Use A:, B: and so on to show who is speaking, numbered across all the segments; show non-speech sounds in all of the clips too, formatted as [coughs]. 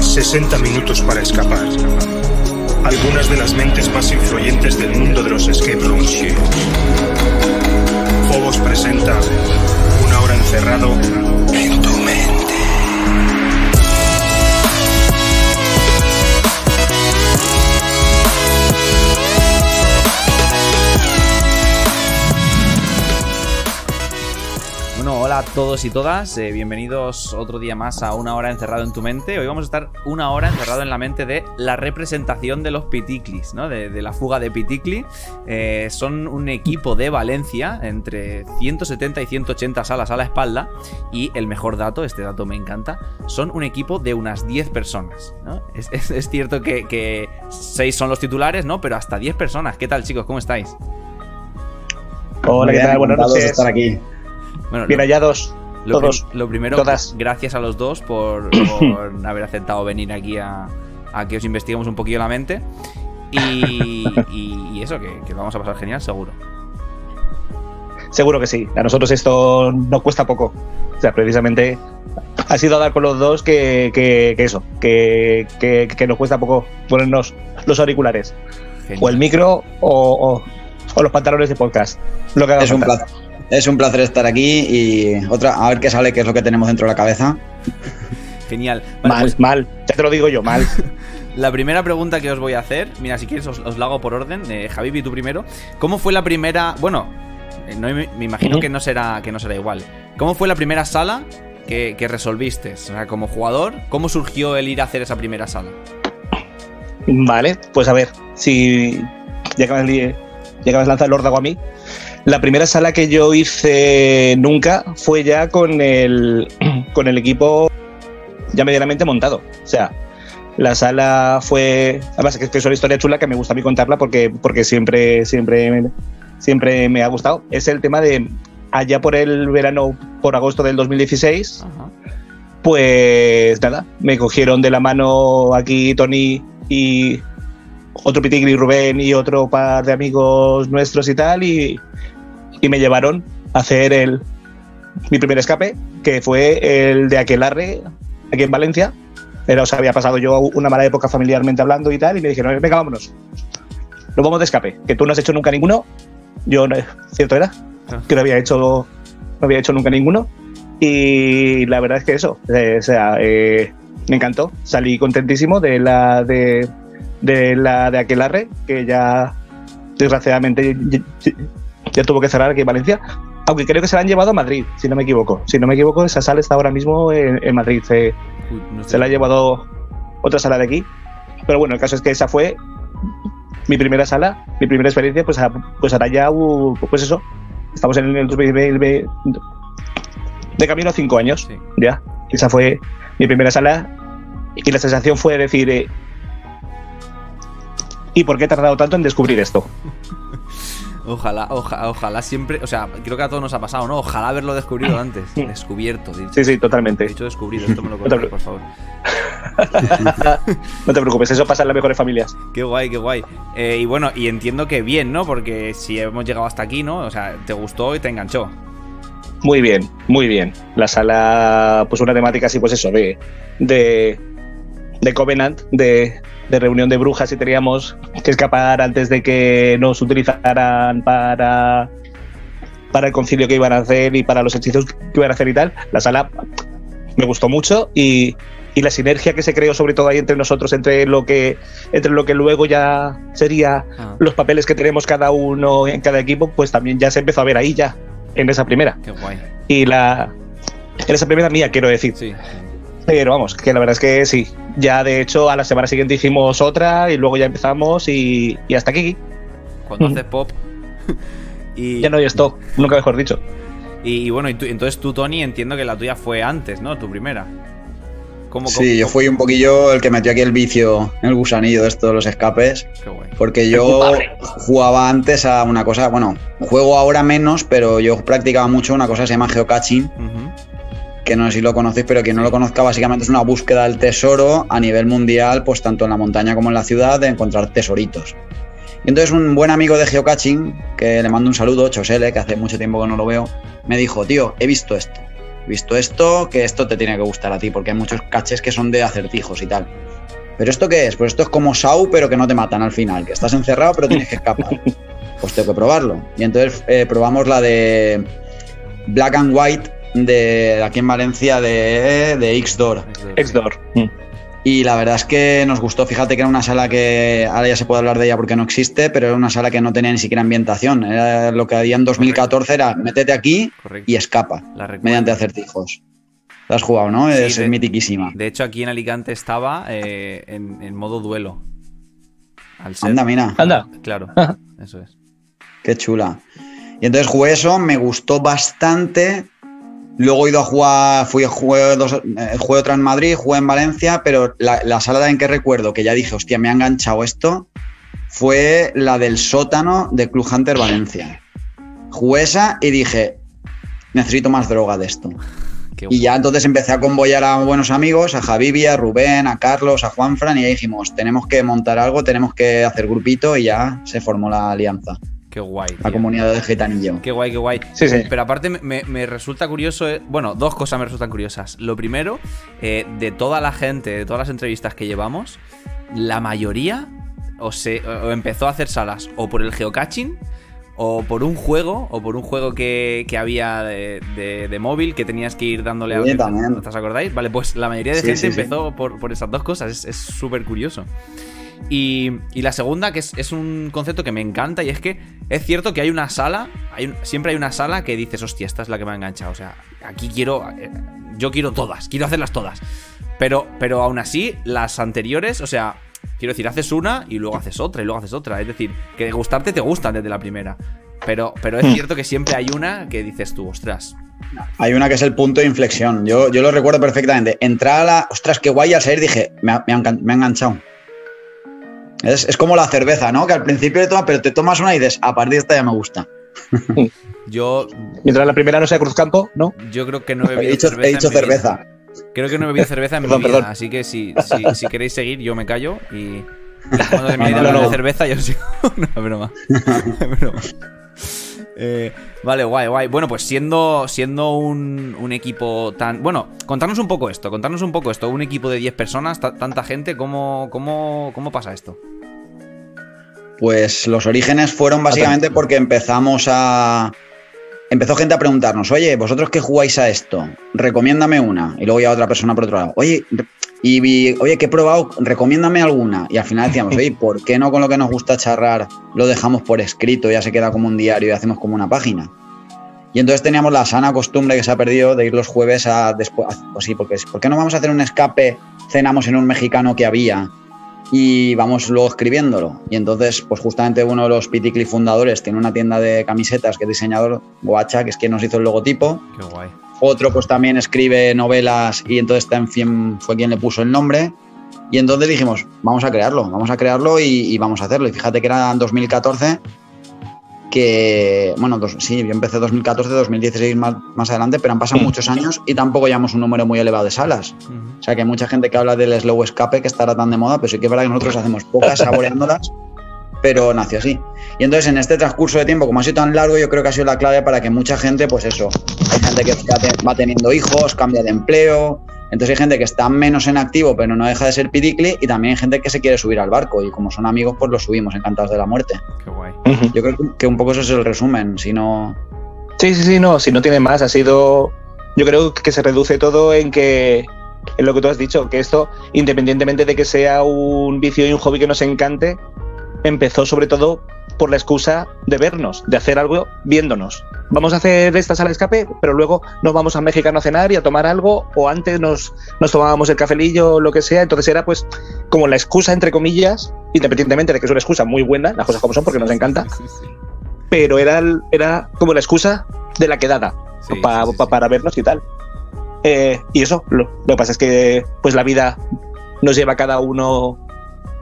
A: 60 minutos para escapar. Algunas de las mentes más influyentes del mundo de los escape rooms. Phobos presenta Una hora encerrado
B: hola a todos y todas, eh, bienvenidos otro día más a una hora encerrado en tu mente. Hoy vamos a estar una hora encerrado en la mente de la representación de los Piticlis, ¿no? De, de la fuga de Piticli. Eh, son un equipo de Valencia, entre 170 y 180 salas a la espalda. Y el mejor dato, este dato me encanta, son un equipo de unas 10 personas, ¿no? Es, es- es cierto que, que 6 son los titulares, ¿no? Pero hasta 10 personas. ¿Qué tal, chicos? ¿Cómo estáis?
C: Hola, ¿qué tal? Buenas noches.
D: estar aquí.
B: Bueno,
C: Bien
B: lo-
C: hallados.
B: Lo,
C: Todos.
B: lo primero,
C: Todas.
B: gracias a los dos por, [coughs] por haber aceptado venir aquí a, a que os investiguemos un poquillo la mente. Y, [laughs] y- y eso, que, que lo vamos a pasar genial, seguro.
C: Seguro que sí. A nosotros esto no cuesta poco. O sea, precisamente ha sido dar con los dos que, que- que eso, que, que- que nos cuesta poco ponernos los auriculares.
B: Genial.
C: O el micro o, o- o los pantalones de podcast. Lo que
D: Es un, placer, es un placer estar aquí y otra, a ver qué sale, qué es lo que tenemos dentro de la cabeza.
B: Genial. Vale,
C: Mal,
B: pues
C: mal. Ya te lo digo yo, mal. [laughs]
B: la primera pregunta que os voy a hacer, mira, si quieres os, os la hago por orden. Eh, Javi, tú primero. ¿Cómo fue la primera... Bueno, eh, no, me, me imagino que no, será, que no será igual. ¿Cómo fue la primera sala que, que resolviste? O sea, como jugador, ¿cómo surgió el ir a hacer esa primera sala?
C: Vale, pues a ver, si ya que me ya que me has lanzado el órdago a mí, la primera sala que yo hice nunca fue ya con el, [clears throat] con el equipo ya medianamente montado. O sea, la sala fue, además es que es una historia chula que me gusta a mí contarla porque, porque siempre, siempre, siempre me ha gustado. Es el tema de allá por el verano, por agosto del 2016,
B: Ajá.
C: pues nada, me cogieron de la mano aquí Tony y otro Pitigri, Rubén y otro par de amigos nuestros y tal, y, y me llevaron a hacer el, mi primer escape, que fue el de Aquelarre, aquí en Valencia. Pero os había pasado yo una mala época familiarmente hablando y tal, y me dijeron, venga, vámonos. Nos vamos de escape, que tú no has hecho nunca ninguno. Yo, ¿cierto era? Que no había hecho, no había hecho nunca ninguno. Y la verdad es que eso, eh, o sea, eh, me encantó. Salí contentísimo de la de, de la de Aquelarre, que ya desgraciadamente ya, tuvo que cerrar aquí en Valencia. Aunque creo que se la han llevado a Madrid, si no me equivoco. Si no me equivoco, esa sala está ahora mismo en, en Madrid. Se,
B: Uy, no estoy-
C: se la ha llevado otra sala de aquí. Pero bueno, el caso es que esa fue mi primera sala, mi primera experiencia, pues, a- pues ahora ya, uh, pues eso, estamos en el 2020, de camino a cinco años,
B: Sí.
C: ya. Esa fue mi primera sala y la sensación fue decir, eh, ¿y por qué he tardado tanto en descubrir esto? [laughs]
B: Ojalá, oja- ojalá siempre, o sea, creo que a todos nos ha pasado, ¿no? Ojalá haberlo descubrido antes. [laughs] Descubierto, dicho,
C: Sí, sí, totalmente.
B: dicho descubrido, esto me lo [laughs]
C: No pre-
B: por favor. [laughs]
C: No te preocupes, eso pasa en las mejores familias.
B: Qué guay, qué guay. Eh, y bueno, y entiendo que bien, ¿no? Porque si hemos llegado hasta aquí, ¿no? O sea, te gustó y te enganchó.
C: Muy bien, muy bien. La sala, pues una temática así, pues eso, de, de, de Covenant, de, de reunión de brujas y teníamos que escapar antes de que nos utilizaran para, para el concilio que iban a hacer y para los hechizos que iban a hacer y tal. La sala me gustó mucho y, y la sinergia que se creó sobre todo ahí entre nosotros, entre lo que, entre lo que luego ya sería
B: Ah,
C: los papeles que tenemos cada uno en cada equipo, pues también ya se empezó a ver ahí ya, en esa primera
B: qué guay.
C: y la en esa primera mía quiero decir
B: Sí.
C: Pero vamos que la verdad es que sí ya de hecho a la semana siguiente hicimos otra y luego ya empezamos y, y hasta aquí
B: Cuando haces pop. [laughs] y,
C: ya no hay esto nunca mejor dicho
B: y, y bueno, y tú- entonces tú, Tony, entiendo que la tuya fue antes, ¿no? Tu primera. ¿Cómo,
D: Sí, yo fui un poquillo el que metió aquí el vicio, el gusanillo de esto de los escapes,
B: Qué guay.
D: porque yo jugaba antes a una cosa, bueno, juego ahora menos, pero yo practicaba mucho una cosa que se llama geocaching. Que no sé si lo conocéis, pero quien no lo conozca, básicamente es una búsqueda del tesoro a nivel mundial, pues tanto en la montaña como en la ciudad, de encontrar tesoritos. Y entonces un buen amigo de geocaching, que le mando un saludo, Chosele, que hace mucho tiempo que no lo veo, me dijo, tío, he visto esto. he visto esto, que esto te tiene que gustar a ti, porque hay muchos caches que son de acertijos y tal. ¿Pero esto qué es? Pues esto es como Sau, pero que no te matan al final, que estás encerrado pero tienes que escapar. [laughs] pues tengo que probarlo. Y entonces eh, probamos la de Black and White de aquí en Valencia de, de X-Door.
C: X-Door. Mm.
D: Y la verdad es que nos gustó. Fíjate que era una sala que ahora ya se puede hablar de ella porque no existe, pero era una sala que no tenía ni siquiera ambientación. Era lo que había en 2014 era métete aquí
B: Correcto.
D: y escapa mediante acertijos. La has jugado, ¿no?
B: Sí,
D: es
B: de-
D: mitiquísima.
B: De hecho, aquí en Alicante estaba eh, en, en modo duelo. Al ser.
D: Anda, mira.
C: Anda.
B: Claro, eso es.
D: Qué chula. Y entonces jugué eso, me gustó bastante. Luego he ido a jugar, fui a jugué, dos, eh, jugué otra en Madrid, jugué en Valencia, pero la, la sala en que recuerdo que ya dije, hostia, me ha enganchado esto, fue la del sótano de Club Hunter Valencia. Jugué esa y dije, necesito más droga de esto. [laughs]
B: Qué
D: Y ya entonces empecé a convoyar a buenos amigos, a Javivi, a Rubén, a Carlos, a Juanfran, y ya dijimos, tenemos que montar algo, tenemos que hacer grupito, y ya se formó la alianza,
B: Qué guay.
D: la
B: tío.
D: comunidad de Gitanillo.
B: Qué guay, qué guay.
C: Sí, sí.
B: Pero aparte me, me- resulta curioso, eh, bueno, dos cosas me resultan curiosas. Lo primero, eh, de toda la gente, de todas las entrevistas que llevamos, la mayoría o, se, o empezó a hacer salas o por el geocaching, o por un juego, o por un juego que, que había de, de- de móvil que tenías que ir dándole a...
D: Sí, también.
B: ¿Os acordáis? Vale, pues la mayoría de
D: Sí,
B: gente
D: sí,
B: empezó por, por esas dos cosas, es- es súper curioso. Y, y la segunda, que es, es un concepto que me encanta, y es que es cierto que hay una sala, hay un- siempre hay una sala que dices, hostia, esta es la que me ha enganchado. O sea, aquí quiero, eh, yo quiero todas, quiero hacerlas todas. Pero, pero aún así, las anteriores, o sea, quiero decir, haces una y luego haces otra y luego haces otra. Es decir, que de gustarte te gustan desde la primera. Pero, pero es
C: Hmm.
B: cierto que siempre hay una que dices tú, ostras.
D: Hay una que es el punto de inflexión. Yo, yo lo recuerdo perfectamente. Entrar a la. Ostras, qué guay al salir dije, me ha, me ha enganchado. Es, es como la cerveza, ¿no? Que al principio te tomas, pero te tomas una y dices, a partir de esta ya me gusta.
B: Yo,
C: Mientras la primera no sea Cruzcampo, ¿no?
B: yo creo que no he
D: He
B: bebido
D: dicho,
B: cerveza.
D: he dicho
B: en mi vida.
D: cerveza.
B: Creo que no he bebido cerveza en
C: Perdón,
B: mi vida,
C: perdón.
B: así que si, si, si queréis seguir, yo me callo y. [laughs] Cuando terminéis de hablar cerveza, yo sigo. [laughs] no, es broma. [laughs] Es broma. Eh, vale, guay, guay. Bueno, pues siendo, siendo un, un equipo tan. Bueno, contarnos un poco esto, contarnos un poco esto. Un equipo de 10 personas, ta- tanta gente, ¿cómo, cómo, ¿cómo pasa esto?
D: Pues los orígenes fueron básicamente porque empezamos a. Empezó gente a preguntarnos, oye, ¿vosotros qué jugáis a esto? Recomiéndame una. Y luego ya otra persona por otro lado, oye, y, vi- oye, que he probado, recomiéndame alguna. Y al final decíamos, oye, ¿por qué no con lo que nos gusta charrar lo dejamos por escrito? Ya se queda como un diario y hacemos como una página. Y entonces teníamos la sana costumbre que se ha perdido de ir los jueves a después. Pues sí, porque ¿por qué no vamos a hacer un escape? Cenamos en un mexicano que había y vamos luego escribiéndolo. Y entonces, pues justamente uno de los Piticli fundadores tiene una tienda de camisetas que es diseñador, Goacha, que es quien nos hizo el logotipo.
B: Qué guay.
D: Otro pues también escribe novelas y entonces también fue quien le puso el nombre. Y entonces dijimos, vamos a crearlo, vamos a crearlo y, y vamos a hacerlo. Y fíjate que era en 2014 que, bueno, dos- sí, yo empecé 2014, 2016 más, más adelante, pero han pasado
C: Mm.
D: muchos años y tampoco llevamos un número muy elevado de salas.
B: Ujú.
D: O sea, que hay mucha gente que habla del slow escape que estará tan de moda, pero sí que es verdad que nosotros hacemos pocas [laughs] saboreándolas, pero nació así. Y entonces en este transcurso de tiempo, como ha sido tan largo, yo creo que ha sido la clave para que mucha gente, pues eso, hay gente que va te- va teniendo hijos, cambia de empleo, entonces hay gente que está menos en activo, pero no deja de ser pidicli, y también hay gente que se quiere subir al barco, y como son amigos, pues lo subimos, encantados de la muerte.
B: Qué guay.
D: Yo creo que- que un poco eso es el resumen, si no...
C: Sí, sí, sí, no, si no tiene más, ha sido. Yo creo que se reduce todo en que. En lo que tú has dicho, que esto, independientemente de que sea un vicio y un hobby que nos encante, empezó sobre todo por la excusa de vernos, de hacer algo viéndonos. Vamos a hacer esta sala de escape, pero luego nos vamos a Mexicano a cenar y a tomar algo, o antes nos, nos tomábamos el cafelillo o lo que sea. Entonces era pues como la excusa, entre comillas, independientemente de que es una excusa muy buena, las cosas como son, porque nos encanta,
B: Sí, sí.
C: pero era, era como la excusa de la quedada pa- para vernos y tal. Eh, y eso, lo, lo que pasa es que pues la vida nos lleva a cada uno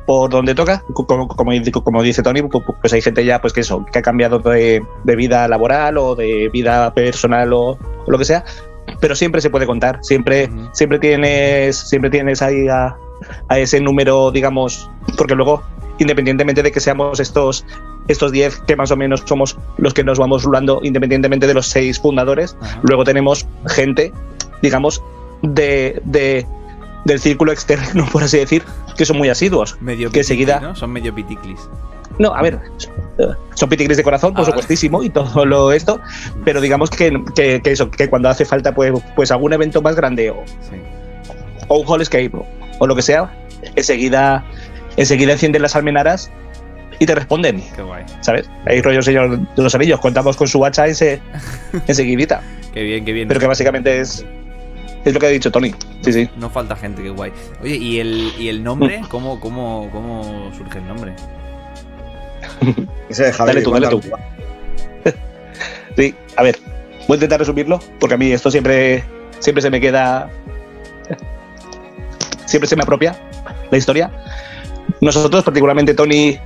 C: por donde toca, Co- como, como, dice- como dice Tony, pu- pu- pues hay gente ya pues que eso, que ha cambiado de, de vida laboral o de vida personal o, o lo que sea, pero siempre se puede contar, siempre,
B: Ujú.
C: siempre tienes, siempre tienes ahí a, a ese número, digamos, porque luego independientemente de que seamos estos estos 10 que más o menos somos los que nos vamos rulando, independientemente de los seis fundadores.
B: Ajá.
C: Luego tenemos gente, digamos, de, de- del círculo externo, [laughs] por así decir, que son muy asiduos.
B: Medio
C: que
B: piticlis,
C: seguida-
B: ¿no? Son medio piticlis.
C: No, a ver, son pitigris de corazón, por
B: Ah, vale.
C: supuestísimo, y todo lo esto, pero digamos que, que- que eso, que cuando hace falta pues, pues algún evento más grande o,
B: Sí.
C: o un Hall Escape o, lo que sea, enseguida, enseguida encienden las almenaras y te responden,
B: Qué guay.
C: ¿sabes? Hay rollo Señor de los Anillos, contamos con su hacha ense, [laughs] enseguidita,
B: Qué bien, qué bien.
C: pero que básicamente es, es lo que ha dicho Tony. Sí, sí.
B: No falta gente, qué guay. Oye, ¿y el, y el nombre?
C: Mm.
B: ¿Cómo, cómo, ¿Cómo surge el nombre? [laughs]
D: Ese de Javier,
C: Dale tú, dale tú. [laughs] Sí, a ver, voy a intentar resumirlo, porque a mí esto siempre, siempre se me queda. [laughs] Siempre se me apropia la historia. Nosotros, particularmente Tony,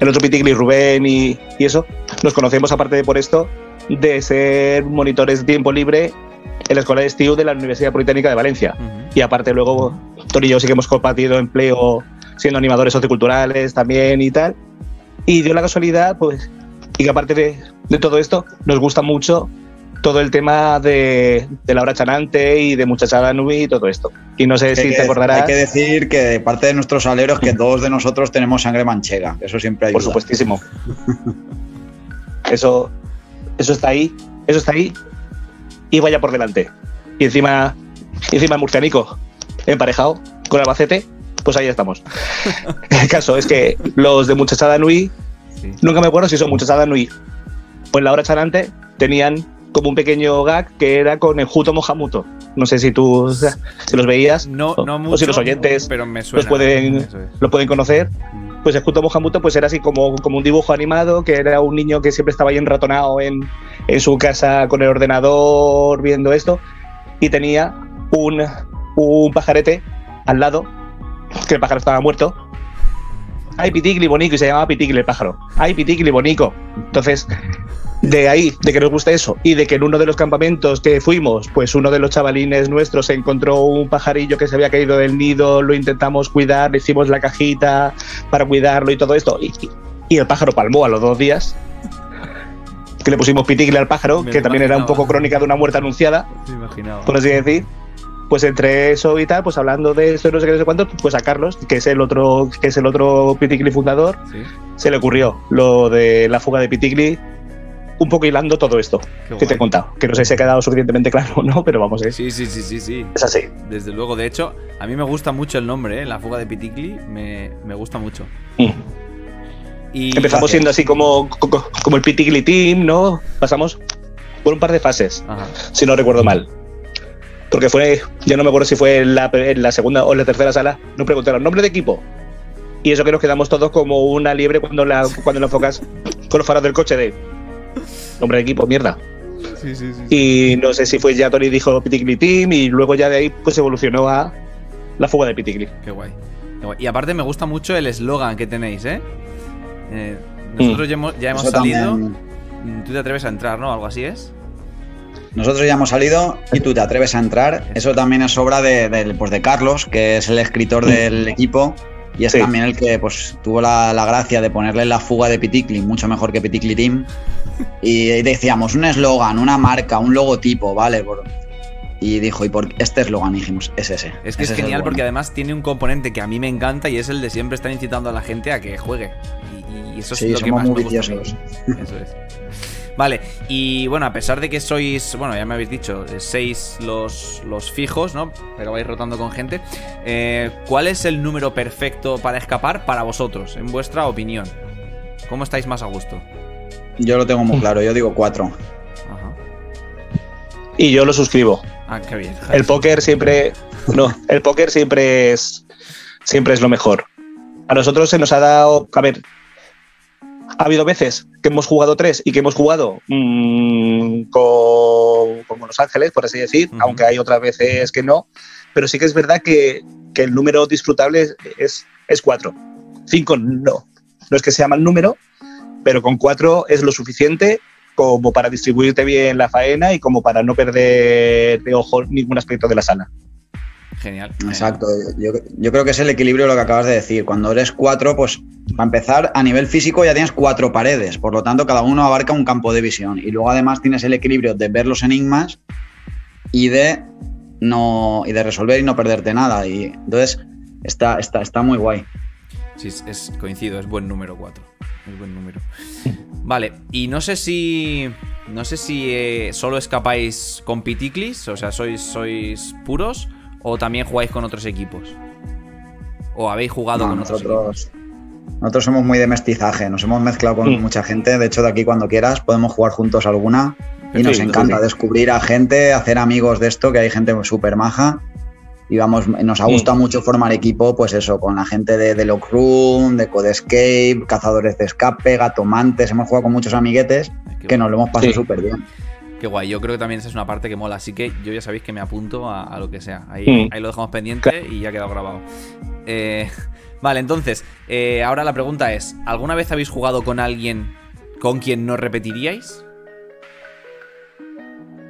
C: el otro Pitigli, Rubén y, y eso, nos conocemos aparte de por esto de ser monitores de tiempo libre en la escuela de STIU de la Universidad Politécnica de Valencia. Y aparte luego Tony y yo sí que hemos compartido empleo siendo animadores socioculturales también y tal. Y dio la casualidad, pues, y que aparte de, de todo esto, nos gusta mucho todo el tema de, de la hora chanante y de muchachada nube y todo esto. Y no sé
D: Hay
C: si
D: que-
C: te acordarás,
D: Hay que decir que de parte de nuestros aleros que [laughs] todos de nosotros tenemos sangre manchega. Eso siempre ayuda.
C: por supuestísimo. [laughs] Eso, eso está ahí, eso está ahí y vaya por delante. Y encima, encima murcianico emparejado con Albacete, pues ahí estamos. [laughs] El caso es que los de Muchachada Nui,
B: Sí.
C: nunca me acuerdo si son Muchachada Nui o en la hora chanante, tenían como un pequeño gag que era con el Juto Mohamuto. No sé si tú si los veías
B: No,
C: o,
B: no
C: o
B: mucho,
C: si los oyentes
B: pero me suena.
C: los
B: es.
C: pueden conocer.
B: Mm.
C: Pues el Juto Mohamuto pues era así como, como un dibujo animado, que era un niño que siempre estaba ahí enratonado en, en su casa con el ordenador viendo esto, y tenía un, un pajarete al lado, que el pájaro estaba muerto. Ay, Pitigli Bonico, y se llamaba Pitigli el pájaro. Ay, Pitigli Bonico. Entonces, de ahí, de que nos guste eso, y de que en uno de los campamentos que fuimos, pues uno de los chavalines nuestros encontró un pajarillo que se había caído del nido, lo intentamos cuidar, le hicimos la cajita para cuidarlo y todo esto, y, y- el pájaro palmó a los dos días. Que le pusimos Pitigli al pájaro,
B: Me
C: que también era un
B: imaginaba.
C: poco crónica de una muerte anunciada
B: Me imaginaba.
C: por así decir. Pues entre eso y tal, pues hablando de esto no sé qué, no sé cuánto, pues a Carlos, que es el otro, que es el otro Pitigli fundador,
B: Sí.
C: se le ocurrió lo de la fuga de Pitigli, un poco hilando todo esto
B: Qué
C: que te he contado. Que no sé si ha quedado suficientemente claro o no, pero vamos, es,
B: Sí, sí, sí, sí, sí.
C: es así.
B: Desde luego, de hecho, a mí me gusta mucho el nombre, ¿eh? La fuga de Piticli, me, me gusta mucho.
C: Mm.
B: Y
C: Empezamos
D: Gracias.
C: siendo así como, co- como el Pitigli Team, ¿no? Pasamos por un par de fases,
B: Ajá.
C: si no recuerdo mal. Porque fue, ya no me acuerdo si fue en la, en la segunda o en la tercera sala, nos preguntaron nombre de equipo. Y eso que nos quedamos todos como una liebre cuando la, cuando la enfocas con los faros del coche de nombre de equipo, mierda.
B: Sí, sí, sí.
C: Y no sé si fue ya Tony dijo Pitigli Team y luego ya de ahí pues evolucionó a la fuga de Pitigli.
B: Qué guay. Qué guay. Y aparte me gusta mucho el eslogan que tenéis, ¿eh? Eh, nosotros ya hemos, ya hemos
D: Eso
B: salido.
D: también-
B: Mm, Tú te atreves a entrar, ¿no? Algo así es.
D: Nosotros ya hemos salido y tú te atreves a entrar. Eso también es obra de, del- pues de Carlos, que es el escritor del equipo y es
C: Sí.
D: también el que pues, tuvo la, la gracia de ponerle la fuga de Piticli, mucho mejor que Piticli Team. Y decíamos, un eslogan, una marca, un logotipo, ¿vale? Por- Y dijo, ¿y por qué este eslogan? Dijimos, es ese.
B: Es que
D: ese
B: es genial porque
D: bueno".
B: además tiene un componente que a mí me encanta y es el de siempre estar incitando a la gente a que juegue. Y, y eso es
D: Sí,
B: lo que
D: somos
B: más
D: muy
B: me gusta a mí.
D: viciosos.
B: Eso es. [laughs] Vale, y bueno, a pesar de que sois, bueno, ya me habéis dicho, eh, seis los, los fijos, ¿no? Pero vais rotando con gente. eh, ¿Cuál es el número perfecto para escapar para vosotros, en vuestra opinión? ¿Cómo estáis más a gusto?
D: Yo lo tengo muy claro, yo digo cuatro.
B: Ajá.
C: Y yo lo suscribo.
B: Ah, qué bien.
C: El póker siempre. No, el póker siempre es. Siempre es lo mejor. A nosotros se nos ha dado. A ver. Ha habido veces que hemos jugado tres y que hemos jugado mm, con, Los Ángeles, por así decir, aunque hay otras veces que no. Pero sí que es verdad que, que el número disfrutable es, es, es cuatro. Cinco no. No es que sea mal número, pero con cuatro es lo suficiente como para distribuirte bien la faena y como para no perder de ojo ningún aspecto de la sala.
B: Genial.
D: Exacto. Yo, yo, creo que es el equilibrio lo que acabas de decir. Cuando eres cuatro, pues para empezar, a nivel físico ya tienes cuatro paredes. Por lo tanto, cada uno abarca un campo de visión. Y luego además tienes el equilibrio de ver los enigmas y de no. y de resolver y no perderte nada. Y entonces está, está, está muy guay.
B: Sí, es, coincido, es buen número 4. Es buen número. Vale, y no sé si. No sé si eh, solo escapáis con Piticlis, o sea, sois, sois puros, o también jugáis con otros equipos. O habéis jugado con
D: nosotros,
B: otros
D: equipos. Nosotros somos muy de mestizaje, nos hemos mezclado con mucha gente. De hecho, de aquí cuando quieras podemos jugar juntos alguna. Y nos encanta descubrir a gente, hacer amigos de esto, que hay gente súper maja y vamos, nos ha gustado mucho formar equipo, pues eso, con la gente de, de Room, de Codescape, Cazadores de Escape, Gatomantes, hemos jugado con muchos amiguetes que nos lo hemos pasado súper bien.
B: Qué guay, yo creo que también esa es una parte que mola, así que yo ya sabéis que me apunto a, lo que sea. Ahí, ahí, lo dejamos pendiente y ya ha quedado grabado. Eh, [laughs] vale, entonces, eh, ahora la pregunta es, ¿alguna vez habéis jugado con alguien con quien no repetiríais?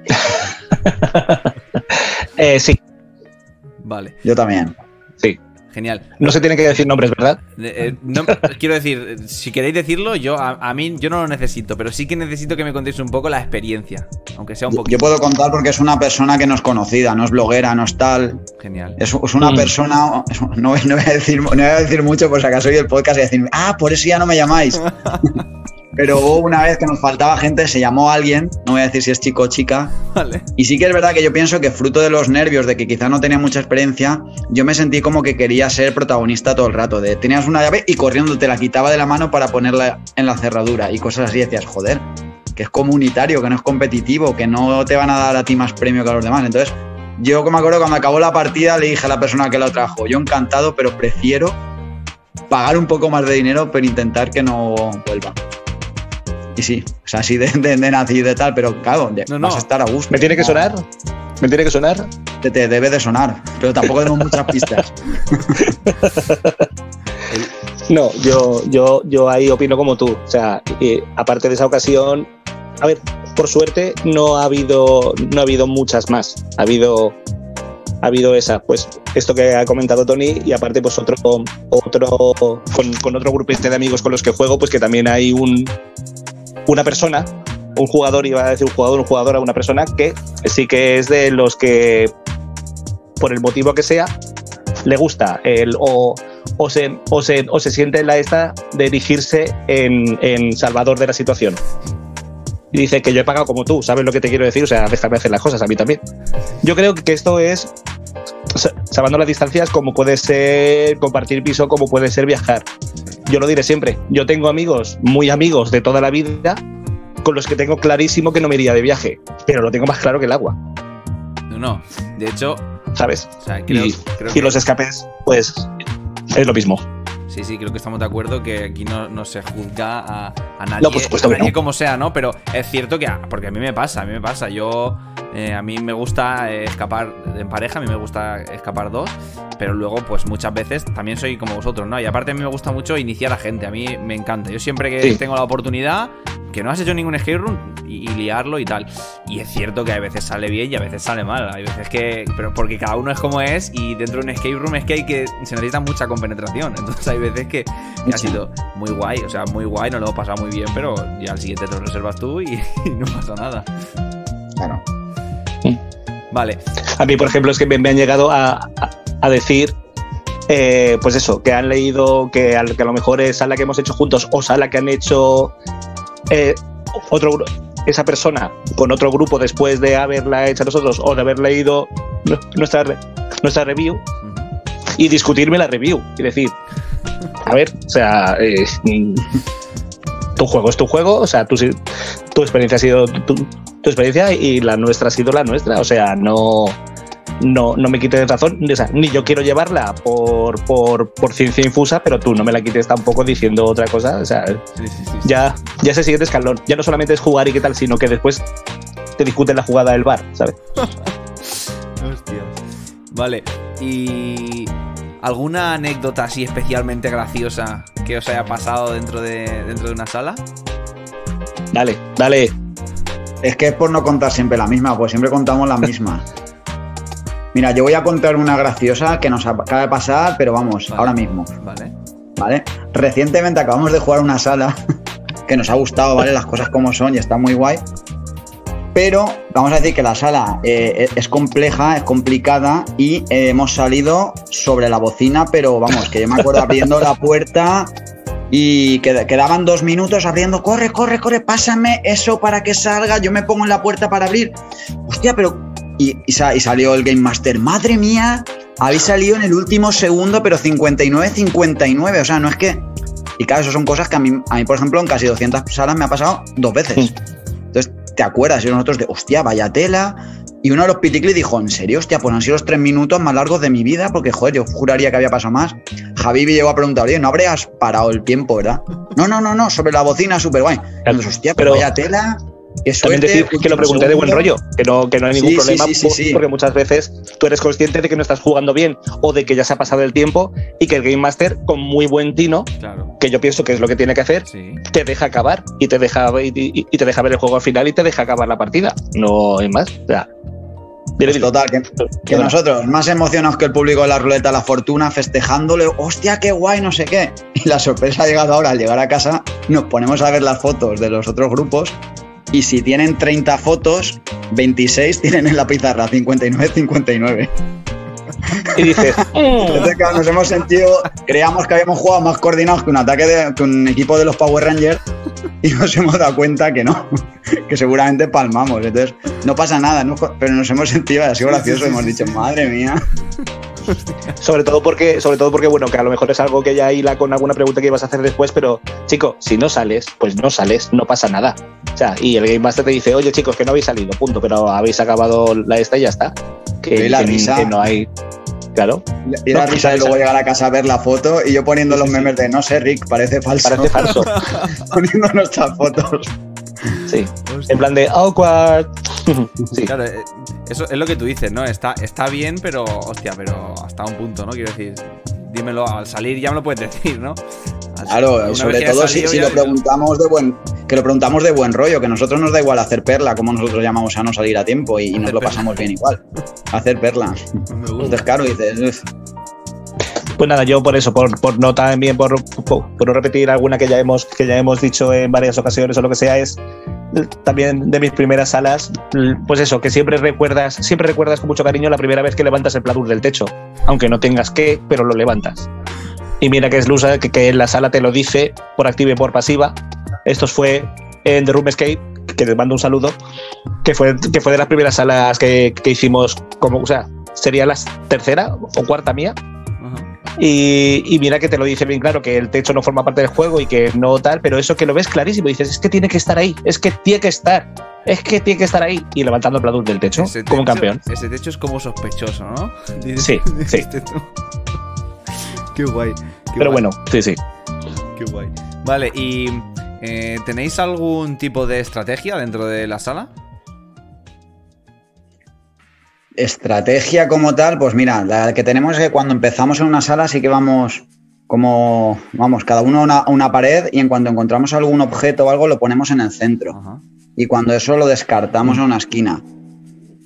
B: [laughs]
C: eh, sí.
B: Vale.
D: Yo también.
C: Sí.
B: Genial.
C: No se tienen que decir nombres, ¿verdad?
B: Eh, [laughs] quiero decir, si queréis decirlo, yo a, mí yo no lo necesito, pero sí que necesito que me contéis un poco la experiencia, aunque sea un poco.
D: Yo puedo contar porque es una persona que no es conocida, no es bloguera, no es tal.
B: Genial.
D: Es, una mm. persona, no, voy a decir, no voy a decir mucho por si acaso oí el podcast y decir, ah, por eso ya no me llamáis. [laughs] Pero hubo una vez que nos faltaba gente, se llamó alguien, no voy a decir si es chico o chica.
B: Vale.
D: Y sí que es verdad que yo pienso que fruto de los nervios, de que quizá no tenía mucha experiencia, yo me sentí como que quería ser protagonista todo el rato. De tenías una llave y corriendo te la quitaba de la mano para ponerla en la cerradura y cosas así. decías, joder, que es comunitario, que no es competitivo, que no te van a dar a ti más premio que a los demás. Entonces, yo me acuerdo cuando acabó la partida le dije a la persona que lo trajo, yo encantado, pero prefiero pagar un poco más de dinero, pero intentar que no vuelva. Y sí, o sea, así de, de, de nacido y tal, pero claro, no, vas a estar a gusto.
C: ¿Me tiene que sonar? ¿Me tiene que sonar?
D: Te, debe de sonar, pero tampoco tenemos muchas [laughs] pistas.
C: no, yo, yo, yo ahí opino como tú. O sea, aparte de esa ocasión, a ver, por suerte no ha habido, no ha habido muchas más. Ha habido ha habido esa, pues esto que ha comentado Tony y aparte pues otro, otro con, con otro grupo de amigos con los que juego, pues que también hay un, una persona, un jugador, iba a decir un jugador, un jugadora, una persona que sí que es de los que, por el motivo que sea, le gusta el, o, o, se, o, se, o se siente en la esta de erigirse en, en salvador de la situación. Y dice que yo he pagado como tú, ¿sabes lo que te quiero decir? O sea, déjame hacer las cosas, a mí también. Yo creo que esto es, salvando las distancias, como puede ser compartir piso, como puede ser viajar yo lo diré siempre, yo tengo amigos, muy amigos de toda la vida, con los que tengo clarísimo que no me iría de viaje, pero lo tengo más claro que el agua.
B: No, no, de hecho...
C: ¿Sabes? y, los escapes, pues, es lo mismo.
B: Sí, sí, creo que estamos de acuerdo que aquí no, se juzga a, nadie, como sea, ¿no? Pero es cierto que, porque a mí me pasa, a mí me pasa, yo eh, a mí me gusta escapar en pareja, a mí me gusta escapar dos, pero luego, pues muchas veces también soy como vosotros, ¿no? Y aparte a mí me gusta mucho iniciar a gente, a mí me encanta. Yo siempre que tengo la oportunidad, que no has hecho ningún escape room y, liarlo y tal. Y es cierto que a veces sale bien y a veces sale mal. Hay veces que. Pero porque cada uno es como es y dentro de un escape room es que hay que. Se necesita mucha compenetración. [laughs] Entonces hay veces que, ha sido muy guay, o sea, muy guay, no lo hemos pasado muy bien, pero ya al siguiente te lo reservas tú y [laughs] no pasa nada.
D: Claro.
B: Vale.
C: A mí, por ejemplo, es que me, han llegado a, decir, eh, pues eso, que han leído que a, que a lo mejor es sala que hemos hecho juntos o sala que han hecho eh, otro esa persona con otro grupo después de haberla hecho nosotros o de haber leído nuestra, nuestra review y discutirme la review y decir, a ver, o sea, eh, tu juego es tu juego, o sea, tu, tu experiencia ha sido tu, tu experiencia y la nuestra ha sido la nuestra. O sea, no, no, no me quites razón, ni yo quiero llevarla por, por, por, ciencia infusa, pero tú no me la quites tampoco diciendo otra cosa. O sea, ya, ya es el siguiente escalón. Ya no solamente es jugar y qué tal, sino que después te discuten la jugada del bar, ¿sabes? [laughs]
B: Hostia. Vale, y. ¿Alguna anécdota así especialmente graciosa que os haya pasado dentro de, dentro de una sala?
C: Dale, dale.
D: Es que es por no contar siempre la misma, pues siempre contamos la misma. Mira, yo voy a contar una graciosa que nos acaba de pasar, pero vamos,
B: Vale.
D: ahora mismo,
B: Vale.
D: ¿vale? Recientemente acabamos de jugar una sala [laughs] que nos ha gustado, ¿vale? Las cosas como son y está muy guay. Pero vamos a decir que la sala eh, es compleja, es complicada y eh, hemos salido sobre la bocina, pero vamos, que yo me acuerdo abriendo la puerta y qued- quedaban dos minutos abriendo, corre, corre, corre, pásame eso para que salga, yo me pongo en la puerta para abrir. Hostia, pero... Y, y sa- y salió el Game Master, madre mía, habéis salido en el último segundo, pero 59-59, o sea, no es que... Y claro, eso son cosas que a mí, a mí, por ejemplo, en casi 200 salas me ha pasado dos veces. Entonces, ¿te acuerdas? Y nosotros de, hostia, vaya tela. Y uno de los piticlis dijo, ¿en serio? Hostia, pues han sido los tres minutos más largos de mi vida, porque, joder, yo juraría que había pasado más. Javi me llegó a preguntar, oye, ¿no habrías parado el tiempo, verdad? No, no, no, no, sobre la bocina, súper guay. Entonces, hostia, pero
C: Pero-
D: vaya tela. Qué
C: También
D: suerte,
C: decir que lo pregunté de buen rollo, que no, que no hay ningún
D: Sí,
C: problema,
D: sí, sí,
C: por-
D: sí.
C: porque muchas veces tú eres consciente de que no estás jugando bien o de que ya se ha pasado el tiempo y que el Game Master, con muy buen tino,
B: Claro.
C: que yo pienso que es lo que tiene que hacer,
B: Sí.
C: te deja acabar y te deja, y, y- y te deja ver el juego al final y te deja acabar la partida. No hay más. O sea,
D: Pues total, que, nosotros, más emocionados que el público de la ruleta la fortuna, festejándole, hostia, qué guay, no sé qué. [laughs] Y la sorpresa ha llegado ahora, al llegar a casa, nos ponemos a ver las fotos de los otros grupos y si tienen 30 fotos, 26 tienen en la pizarra, 59-59.
C: Y dices. [laughs]
D: Entonces, claro, nos hemos sentido, creíamos que habíamos jugado más coordinados que un ataque de que un equipo de los Power Rangers [laughs] y nos hemos dado cuenta que no, [laughs] que seguramente palmamos. Entonces, no pasa nada, ¿no? pero nos hemos sentido, ha sido gracioso, hemos dicho, madre mía. [laughs]
C: sobre todo porque, sobre todo porque, bueno, que a lo mejor es algo que ya hila con alguna pregunta que ibas a hacer después, pero, chico, si no sales, pues no sales, no pasa nada. O sea, y el Game Master te dice, oye, chicos, que no habéis salido, punto, pero habéis acabado la esta y ya está. Que,
D: la
C: que- que no hay. Claro,
D: Y la
C: No,
D: risa de luego llegar a casa a ver la foto y yo poniendo
C: Sí,
D: los memes de no sé, Rick, parece falso.
C: parece [laughs] falso.
D: poniendo nuestras fotos.
C: Sí. En plan de awkward. [laughs] Sí.
B: Claro, eh, eso es lo que tú dices, ¿no? Está, está bien, pero, hostia, pero hasta un punto, ¿no? Quiero decir, dímelo al salir, ya me lo puedes decir, ¿no?
D: Claro, sobre todo si,
B: salido
D: si
B: ya
D: lo preguntamos de buen, que lo preguntamos de buen rollo, que a nosotros nos da igual hacer perla, como nosotros llamamos a no salir a tiempo y, y nos lo
B: perla.
D: pasamos bien igual. Hacer perla.
B: Me gusta.
D: Entonces, claro, dices, "Uf,
C: Pues nada, yo por eso, por, por no también, por, por, por no repetir alguna que ya hemos, que ya hemos dicho en varias ocasiones o lo que sea, es también de mis primeras salas, pues eso, que siempre recuerdas, siempre recuerdas con mucho cariño la primera vez que levantas el pladur del techo, aunque no tengas que, pero lo levantas. Y mira que es Lusa, que, en la sala te lo dice por activa y por pasiva. Esto fue en The Room Escape, que te mando un saludo, que fue, que fue de las primeras salas que, que hicimos, como, o sea, sería la tercera o cuarta mía. Y, y mira que te lo dice bien claro, que el techo no forma parte del juego y que no tal, pero eso que lo ves clarísimo, dices, es que tiene que estar ahí, es que tiene que estar, es que tiene que estar ahí. Y levantando el pladur del techo,
B: Ese
C: como un
B: techo-
C: campeón.
B: Ese techo es como sospechoso, ¿no?
C: Sí, sí. [laughs]
B: Este. [laughs] Qué guay. qué
C: Pero
B: guay,
C: bueno, sí, sí.
B: Qué guay. Vale, y eh, ¿tenéis algún tipo de estrategia dentro de la sala?
D: Estrategia como tal, pues mira, la que tenemos es que cuando empezamos en una sala sí que vamos como, vamos, cada uno a una, pared y en cuanto encontramos algún objeto o algo lo ponemos en el centro.
B: Ajá.
D: y cuando eso lo descartamos a una esquina.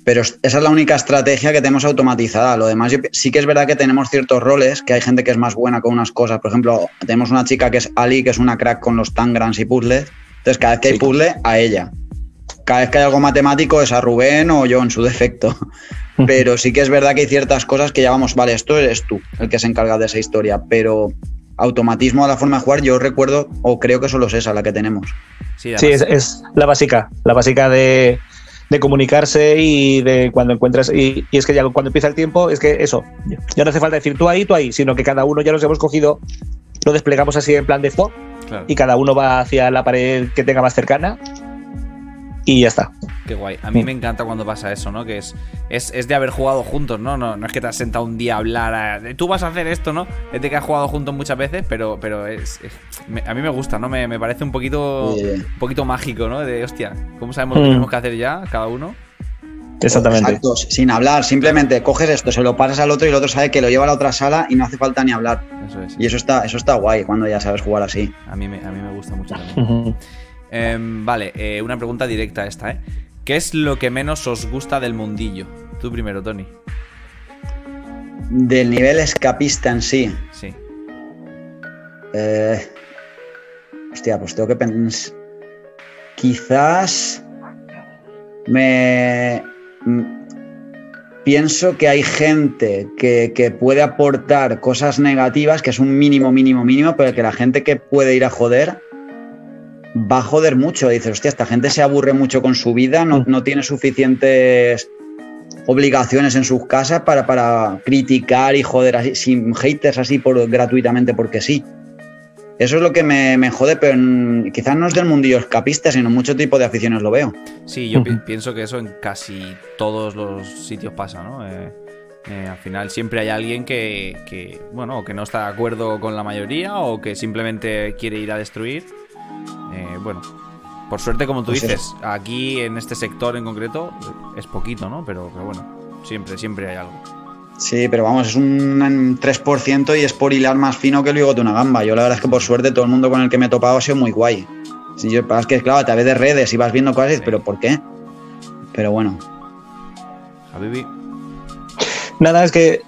D: Pero es- esa es la única estrategia que tenemos automatizada. Lo demás, yo sí que es verdad que tenemos ciertos roles, que hay gente que es más buena con unas cosas. Por ejemplo, tenemos una chica que es Ali, que es una crack con los tangrams y puzzles. Entonces, cada vez que hay puzzle, a ella. Cada vez que hay algo matemático, es a Rubén o yo en su defecto. Pero sí que es verdad que hay ciertas cosas que ya vamos, vale, esto eres tú el que se encarga de esa historia. Pero automatismo a la forma de jugar, yo recuerdo, o creo que solo es esa la que tenemos.
B: Sí,
C: Sí, es, la básica, la básica de, de comunicarse y de cuando encuentras. Y, y es que ya cuando empieza el tiempo, es que eso, ya no hace falta decir tú ahí, tú ahí, sino que cada uno ya nos hemos cogido, lo desplegamos así en plan de fo
B: claro.
C: y cada uno va hacia la pared que tenga más cercana y ya está.
B: Qué guay. A mí me encanta cuando pasa eso, ¿no? Que es, es, es de haber jugado juntos, ¿no? ¿no? No es que te has sentado un día a hablar, a- de, tú vas a hacer esto, ¿no? Es de que has jugado juntos muchas veces, pero, pero es, es- me- a mí me gusta, ¿no? Me, me parece un poquito, un poquito mágico, ¿no? De, hostia, ¿cómo sabemos lo que
C: Mm.
B: tenemos que hacer ya, cada uno?
C: Exactamente.
D: Exacto, sin hablar, simplemente coges esto, se lo pasas al otro y el otro sabe que lo lleva a la otra sala y no hace falta ni hablar.
B: Eso es.
D: Y eso está, eso está guay cuando ya sabes jugar así.
B: A mí me, a mí me gusta mucho también. Em, vale, eh, una pregunta directa esta, ¿eh? ¿Qué es lo que menos os gusta del mundillo? Tú primero, Tony.
D: Del nivel escapista en sí.
B: Sí.
D: Eh, hostia, pues tengo que pensar. Quizás me mm, pienso que hay gente que, que puede aportar cosas negativas, que es un mínimo, mínimo, mínimo, pero que la gente que puede ir a joder va a joder mucho. Dices, hostia, esta gente se aburre mucho con su vida, no, no tiene suficientes obligaciones en sus casas para, para criticar y joder así, sin haters así por, gratuitamente porque sí. Eso es lo que me, me jode, pero en- quizás no es del mundillo escapista, sino mucho tipo de aficiones lo veo.
B: Sí, yo pi- pienso que eso en casi todos los sitios pasa, ¿no? Eh, eh, al final siempre hay alguien que, que, bueno, que no está de acuerdo con la mayoría o que simplemente quiere ir a destruir. Eh, bueno, por suerte, como tú
D: Pues
B: dices, aquí en este sector en concreto es poquito, ¿no? Pero, pero bueno, siempre, siempre hay algo.
D: Sí, pero vamos, es un 3% y es por hilar más fino que el bigote de una gamba. Yo la verdad es que por suerte todo el mundo con el que me he topado ha sido muy guay. Si yo, es que claro, a través de redes y vas viendo cosas y dices,
B: Sí.
D: pero ¿por qué? Pero bueno,
B: Habibi.
C: Nada, es que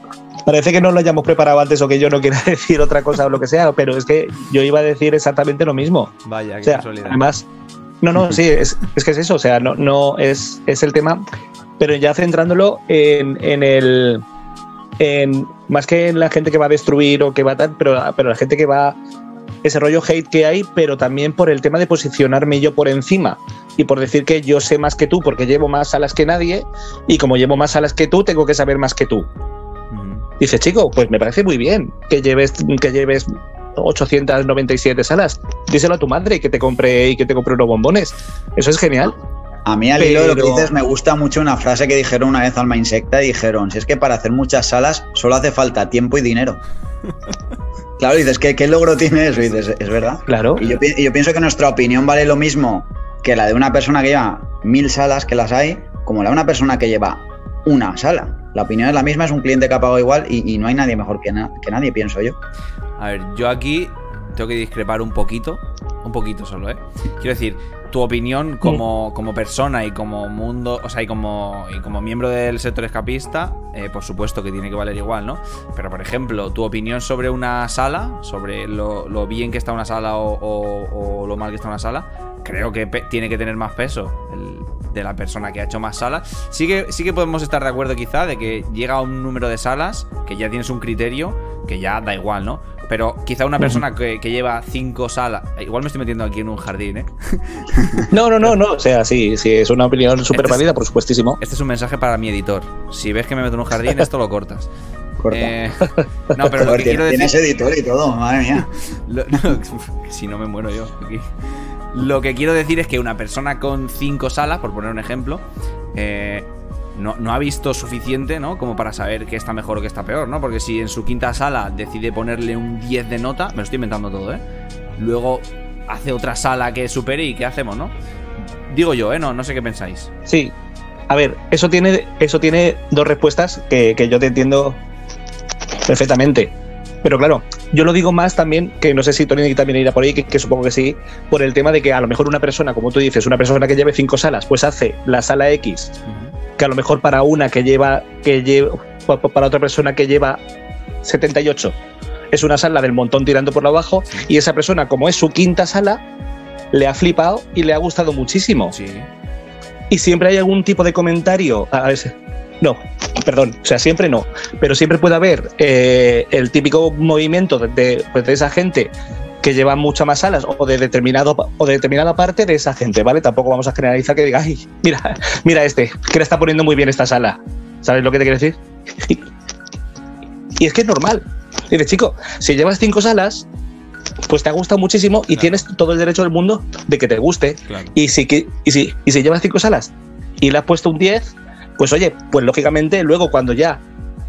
C: parece que no lo hayamos preparado antes o que yo no quiera [laughs] decir otra cosa o lo que sea, pero es que yo iba a decir exactamente lo mismo.
B: Vaya, qué
C: O sea,
B: casualidad.
C: además, no, no, sí, es, es que es eso, o sea, no, no es, es el tema, pero ya centrándolo en, en el. En, más que en la gente que va a destruir o que va a tal, pero, pero la gente que va. Ese rollo hate que hay, pero también por el tema de posicionarme yo por encima y por decir que yo sé más que tú porque llevo más salas que nadie y como llevo más salas que tú, tengo que saber más que tú. Dice, chico, pues me parece muy bien que lleves, que lleves 897 salas. Díselo a tu madre y que te compre y que te compre unos bombones. Eso es genial.
D: a mí al hilo de lo que dices me gusta mucho una frase que dijeron una vez Alma Insecta y dijeron, si es que para hacer muchas salas solo hace falta tiempo y dinero. [laughs] claro, dices, ¿qué, qué logro tiene eso? Y dices, es verdad.
C: Claro.
D: Y yo, pi- y yo pienso que nuestra opinión vale lo mismo que la de una persona que lleva mil salas, que las hay, como la de una persona que lleva una sala. La opinión es la misma, es un cliente que ha pagado igual y, no hay nadie mejor que, que nadie, pienso yo.
B: A ver, yo aquí tengo que discrepar un poquito. Un poquito solo, ¿eh? Quiero decir, tu opinión como, como persona y como mundo, o sea, y como, y como miembro del sector escapista, eh, por supuesto que tiene que valer igual, ¿no? Pero, por ejemplo, tu opinión sobre una sala, sobre lo, lo bien que está una sala o, o- o lo mal que está una sala, creo que tiene que tener más peso el de la persona que ha hecho más salas. Sí que, sí que podemos estar de acuerdo quizá de que llega a un número de salas, que ya tienes un criterio, que ya da igual, ¿no? Pero quizá una persona que, que lleva cinco salas, igual me estoy metiendo aquí en un jardín, ¿eh? [laughs]
C: No, no, no, no. O sea, sí, sí, es una opinión súper
B: Este es-
C: válida, por supuestísimo.
B: Este es un mensaje para mi editor. Si ves que me meto en un jardín, [laughs] esto lo cortas.
D: Corta.
B: Eh, no, pero lo que quiero decir...
D: Tienes editor y todo, madre mía. [laughs]
B: Lo- no, si no me muero yo aquí. Lo que quiero decir es que una persona con cinco salas, por poner un ejemplo, eh, no, no ha visto suficiente, ¿no? Como para saber qué está mejor o qué está peor, ¿no? Porque si en su quinta sala decide ponerle un 10 de nota, me lo estoy inventando todo, ¿eh? Luego hace otra sala que supere y ¿qué hacemos, no? Digo yo, ¿eh? No, no sé qué pensáis.
C: Sí. A ver, eso tiene, eso tiene dos respuestas que, que yo te entiendo perfectamente. Pero claro, yo lo digo más también, que no sé si Tony también irá por ahí, que, que supongo que sí, por el tema de que a lo mejor una persona, como tú dices, una persona que lleve cinco salas, pues hace la sala X, que a lo mejor para una que lleva, que lleva, para otra persona que lleva 78, es una sala del montón tirando por abajo, y esa persona, como es su quinta sala, le ha flipado y le ha gustado muchísimo
B: Sí.
C: y siempre hay algún tipo de comentario. A ver, no, perdón, o sea, siempre no, pero siempre puede haber eh, el típico movimiento de, de, pues, de esa gente que lleva muchas más alas o de determinado o de determinada parte de esa gente, ¿vale? Tampoco vamos a generalizar que diga, ay, mira, [laughs] mira este, que le está poniendo muy bien esta sala. ¿Sabes lo que te quiero decir? [laughs] y es que es normal. Dice, chico, si llevas cinco salas, pues te ha gustado muchísimo y
B: Claro.
C: tienes todo el derecho del mundo de que te guste.
B: Claro.
C: Y si, y si, y si llevas cinco salas y le has puesto un 10, pues oye, pues lógicamente luego cuando ya,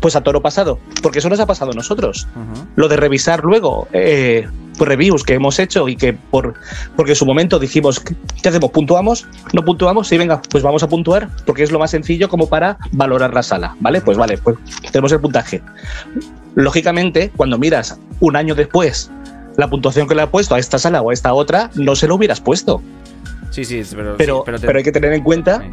C: pues a toro pasado, porque eso nos ha pasado a nosotros, lo de revisar luego eh, pues reviews que hemos hecho y que por porque en su momento dijimos, ¿qué hacemos? ¿Puntuamos? ¿No puntuamos? Sí, venga, pues vamos a puntuar porque es lo más sencillo como para valorar la sala, ¿vale? Pues vale, pues tenemos el puntaje. Lógicamente, cuando miras un año después la puntuación que le ha puesto a esta sala o a esta otra, no se lo hubieras puesto.
B: Sí, sí, pero.
C: Pero,
B: sí, te-
C: pero hay que tener en cuenta
B: Sí.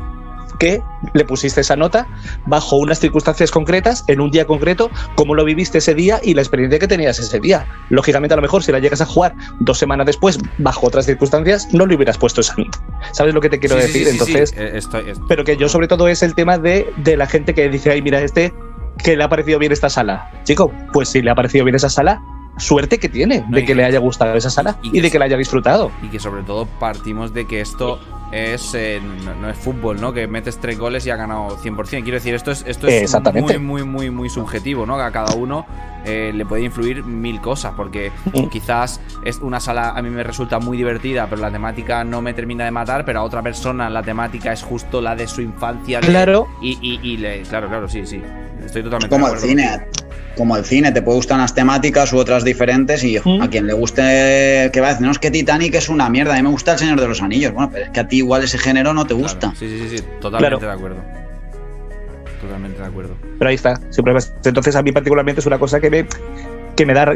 C: Que le pusiste esa nota bajo unas circunstancias concretas, en un día concreto, cómo lo viviste ese día y la experiencia que tenías ese día. Lógicamente, a lo mejor si la llegas a jugar dos semanas después, bajo otras circunstancias, no le hubieras puesto esa nota. ¿Sabes lo que te quiero
B: Sí,
C: decir?
B: sí, sí,
C: Entonces.
B: Eh, estoy- est-
C: pero que yo sobre todo es el tema de, de la gente que dice, ay, mira, este, que le ha parecido bien esta sala. Chico, pues si le ha parecido bien esa sala, suerte que tiene
B: No,
C: de que
B: que-
C: le haya gustado esa sala
B: y
C: de que la haya disfrutado.
B: y que sobre todo partimos de que esto es eh, no, no es fútbol, ¿no? Que metes tres goles y ha ganado 100%. Quiero decir, esto es, esto es
C: Exactamente.
B: muy, muy, muy, muy subjetivo, ¿no? Que a cada uno eh, le puede influir mil cosas, porque
C: Mm.
B: quizás es una sala a mí me resulta muy divertida, pero la temática no me termina de matar, pero a otra persona la temática es justo la de su infancia. de-
C: Claro.
B: Y, y, y le, claro, claro, sí, sí. Estoy totalmente
D: Como el
B: acuerdo.
D: cine. Como el cine, te puede gustar unas temáticas u otras diferentes y
C: Mm.
D: a quien le guste, que va a decir, no, es que Titanic es una mierda, a mí me gusta El Señor de los Anillos. Bueno, pero es que a ti igual ese género no te
B: Claro,
D: gusta.
B: Sí, sí, sí, sí, totalmente
C: Claro.
B: de acuerdo. Totalmente de acuerdo.
C: Pero ahí está. siempre. Entonces a mí particularmente es una cosa que me, que me da...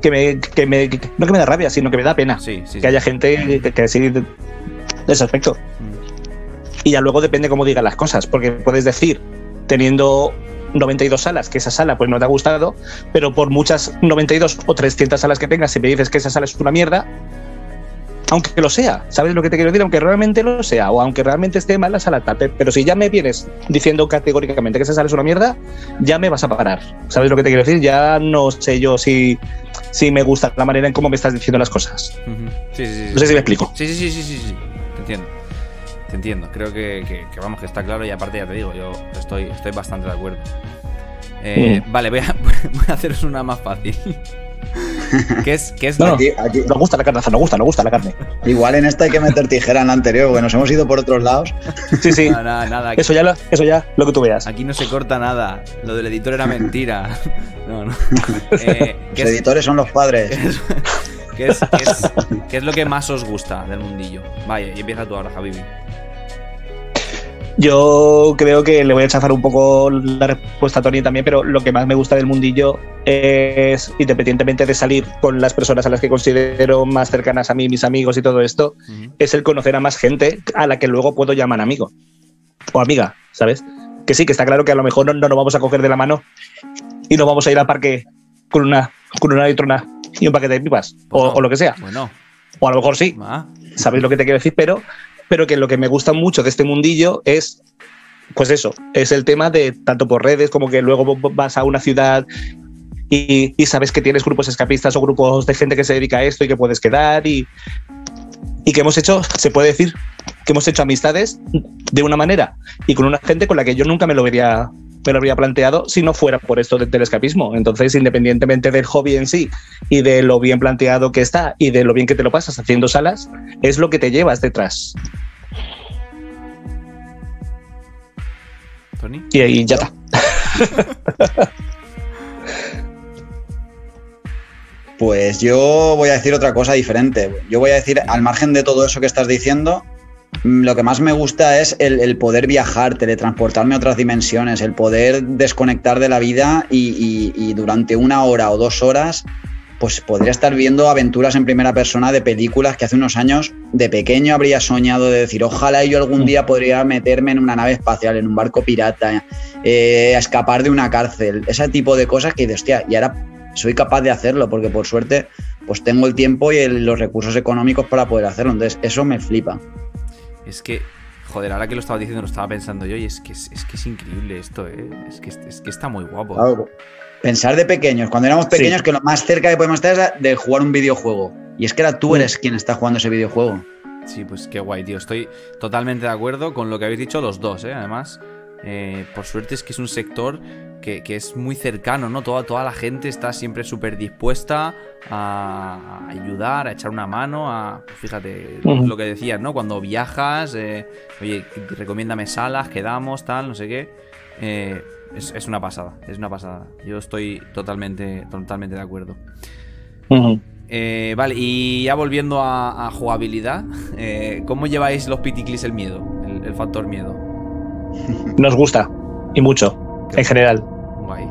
C: Que me, que me, que- no que me da rabia, sino que me da pena.
B: Sí, sí.
C: que
B: sí.
C: haya gente que, que sí de, de ese aspecto.
B: Mm.
C: Y ya luego depende cómo digan las cosas, porque puedes decir, teniendo 92 salas, que esa sala pues no te ha gustado, pero por muchas 92 o 300 salas que tengas, si me dices que esa sala es una mierda, aunque lo sea, ¿sabes lo que te quiero decir? Aunque realmente lo sea, o aunque realmente esté mal la sala, tal, pe- pero si ya me vienes diciendo categóricamente que esa sala es una mierda, ya me vas a parar. ¿Sabes lo que te quiero decir? Ya no sé yo si, si me gusta la manera en cómo me estás diciendo las cosas.
B: Sí, sí, sí.
C: No sé si me explico.
B: Sí, sí, sí, sí, sí, entiendo. Te entiendo. Creo que, que- que, vamos, que está claro y aparte ya te digo, yo estoy, estoy bastante de acuerdo. Eh. Vale, voy a, [laughs] voy a haceros una más fácil. ¿Qué es, qué es
C: No.
D: Aquí- aquí-
C: Nos gusta la carne, nos gusta, nos gusta la carne.
D: igual en esta hay que meter tijera en la anterior, porque nos hemos ido por otros lados.
C: Sí, sí.
B: Nada, nada, nada. Aquí,
C: Eso ya, lo, eso ya, lo que tú veas.
B: aquí no se corta nada. Lo del editor era mentira. [laughs] No, no. Eh, ¿qué,
D: Los
B: es,
D: editores son los padres.
B: qué es- qué es- qué es lo que más os gusta del mundillo? Vaya, y empieza tú ahora, Javibi.
C: Yo creo que le voy a chafar un poco la respuesta a Tony también, pero lo que más me gusta del mundillo es, independientemente de salir con las personas a las que considero más cercanas a mí, mis amigos y todo esto, es el conocer a más gente a la que luego puedo llamar amigo o amiga, ¿sabes? Que sí, que está claro que a lo mejor no, no nos vamos a coger de la mano y nos vamos a ir al parque con una, con una litrona y un paquete de pipas o,
B: Bueno.
C: o lo que sea.
B: Bueno,
C: O a lo mejor sí,
B: va.
C: ¿sabéis lo que te quiero decir? Pero, pero que lo que me gusta mucho de este mundillo es, pues eso, es el tema de tanto por redes como que luego vas a una ciudad y, sabes que tienes grupos escapistas o grupos de gente que se dedica a esto y que puedes quedar y, y que hemos hecho, se puede decir, que hemos hecho amistades de una manera y con una gente con la que yo nunca me lo habría me lo habría planteado si no fuera por esto de- del escapismo. Entonces, independientemente del hobby en sí y de lo bien planteado que está y de lo bien que te lo pasas haciendo salas, es lo que te llevas detrás.
B: Tony.
C: Y ahí ya está. [laughs]
D: Pues yo voy a decir otra cosa diferente. Yo voy a decir, al margen de todo eso que estás diciendo, lo que más me gusta es el, el poder viajar, teletransportarme a otras dimensiones, el poder desconectar de la vida y, y- y durante una hora o dos horas, pues podría estar viendo aventuras en primera persona de películas que hace unos años de pequeño habría soñado de decir, ojalá yo algún día podría meterme en una nave espacial, en un barco pirata, eh, a escapar de una cárcel, ese tipo de cosas que dices, hostia, y ahora soy capaz de hacerlo porque por suerte pues tengo el tiempo y el- los recursos económicos para poder hacerlo. Entonces eso me flipa.
B: Es que, joder, ahora que lo estaba diciendo, lo estaba pensando yo y es que es, es que es increíble esto, ¿eh? Es que, es que está muy guapo.
D: Claro, Pensar de pequeños, cuando éramos
C: Sí.
D: pequeños, que lo más cerca que podemos estar es de jugar un videojuego. Y es que ahora tú eres quien está jugando ese videojuego.
B: Sí, pues qué guay, tío. Estoy totalmente de acuerdo con lo que habéis dicho los dos, ¿eh? Además, eh, por suerte es que es un sector que, que es muy cercano, ¿no? Toda, toda la gente está siempre súper dispuesta a ayudar, a echar una mano, a... pues fíjate, lo que decías, ¿no? Cuando viajas, eh, oye, recomiéndame salas, quedamos, tal, no sé qué. Eh, es, es una pasada, es una pasada. Yo estoy totalmente, totalmente de acuerdo. Eh, vale, y ya volviendo a, a jugabilidad, ¿cómo lleváis los piticlis el miedo? El, el factor miedo.
C: Nos gusta, y mucho, en general.
B: Guay.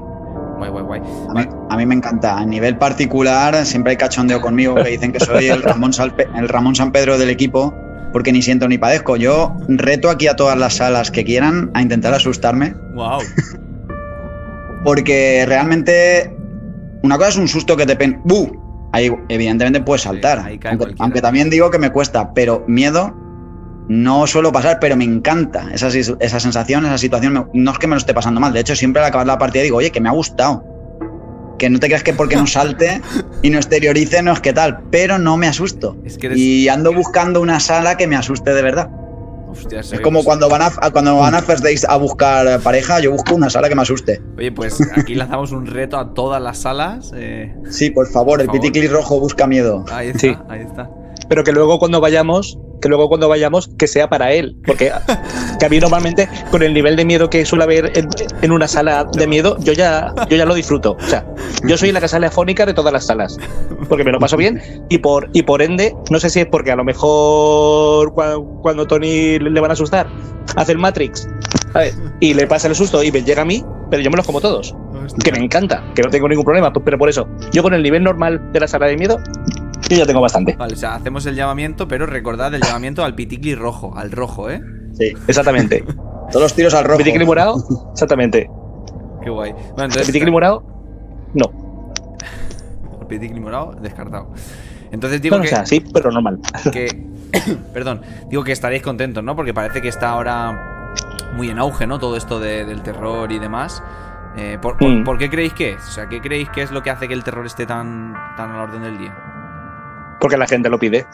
B: Guay, guay, guay.
D: A mí, a mí me encanta. A nivel particular, siempre hay cachondeo conmigo que dicen que soy el Ramón, Salpe- el Ramón San Pedro del equipo. porque ni siento ni padezco. Yo reto aquí a todas las salas que quieran a intentar asustarme.
B: Wow. [laughs]
D: Porque realmente una cosa es un susto que te pen... ¡Bu! Ahí evidentemente puedes saltar. aunque también digo que me cuesta, pero miedo no suelo pasar, pero me encanta esa, esa sensación, esa situación. me- no es que me lo esté pasando mal. De hecho, siempre al acabar la partida digo, oye, que me ha gustado. Que no te creas que porque no salte y no exteriorice no es que tal, pero no me asusto.
B: Es que eres-
D: Y ando buscando una sala que me asuste de verdad.
B: Hostia,
D: Es como cuando van a, cuando van a First Days a buscar pareja, yo busco una sala que me asuste.
B: Oye, pues aquí lanzamos un reto a todas las salas. eh,
D: Sí, por favor, el
B: favor.
D: piticli rojo busca miedo.
B: ahí está,
C: Sí.
B: ahí está.
C: Pero que luego cuando vayamos, que luego cuando vayamos, que sea para él. Porque [laughs] que a mí normalmente, con el nivel de miedo que suele haber en, en una sala de miedo, yo ya, yo ya lo disfruto. O sea, yo soy la sale afónica de todas las salas. Porque me lo paso bien. Y por, y por ende, no sé si es porque a lo mejor cua- cuando Tony le van a asustar, hace el Matrix. ¿sabes? Y le pasa el susto y me llega a mí, pero yo me los como todos. Que me encanta, que no tengo ningún problema. Pero por eso, yo con el nivel normal de la sala de miedo, yo ya tengo bastante.
B: Vale, o sea, hacemos el llamamiento, pero recordad el llamamiento al piticli rojo, al rojo, ¿eh?
D: Sí.
C: Exactamente.
D: Todos los tiros al rojo.
C: Piticli morado, exactamente.
B: Qué guay. Bueno, entonces.
C: piticli morado, no.
B: El piticli morado, descartado. Entonces digo
C: Bueno,
B: que,
C: o sea, sí, pero normal.
B: que- [coughs] perdón, digo que estaréis contentos, ¿no? Porque parece que está ahora muy en auge, ¿no? Todo esto de- del terror y demás. Eh, ¿por, por-
C: Mm.
B: por qué creéis que es? O sea, ¿qué creéis que es lo que hace que el terror esté tan, tan a la orden del día?
C: Porque la gente lo pide.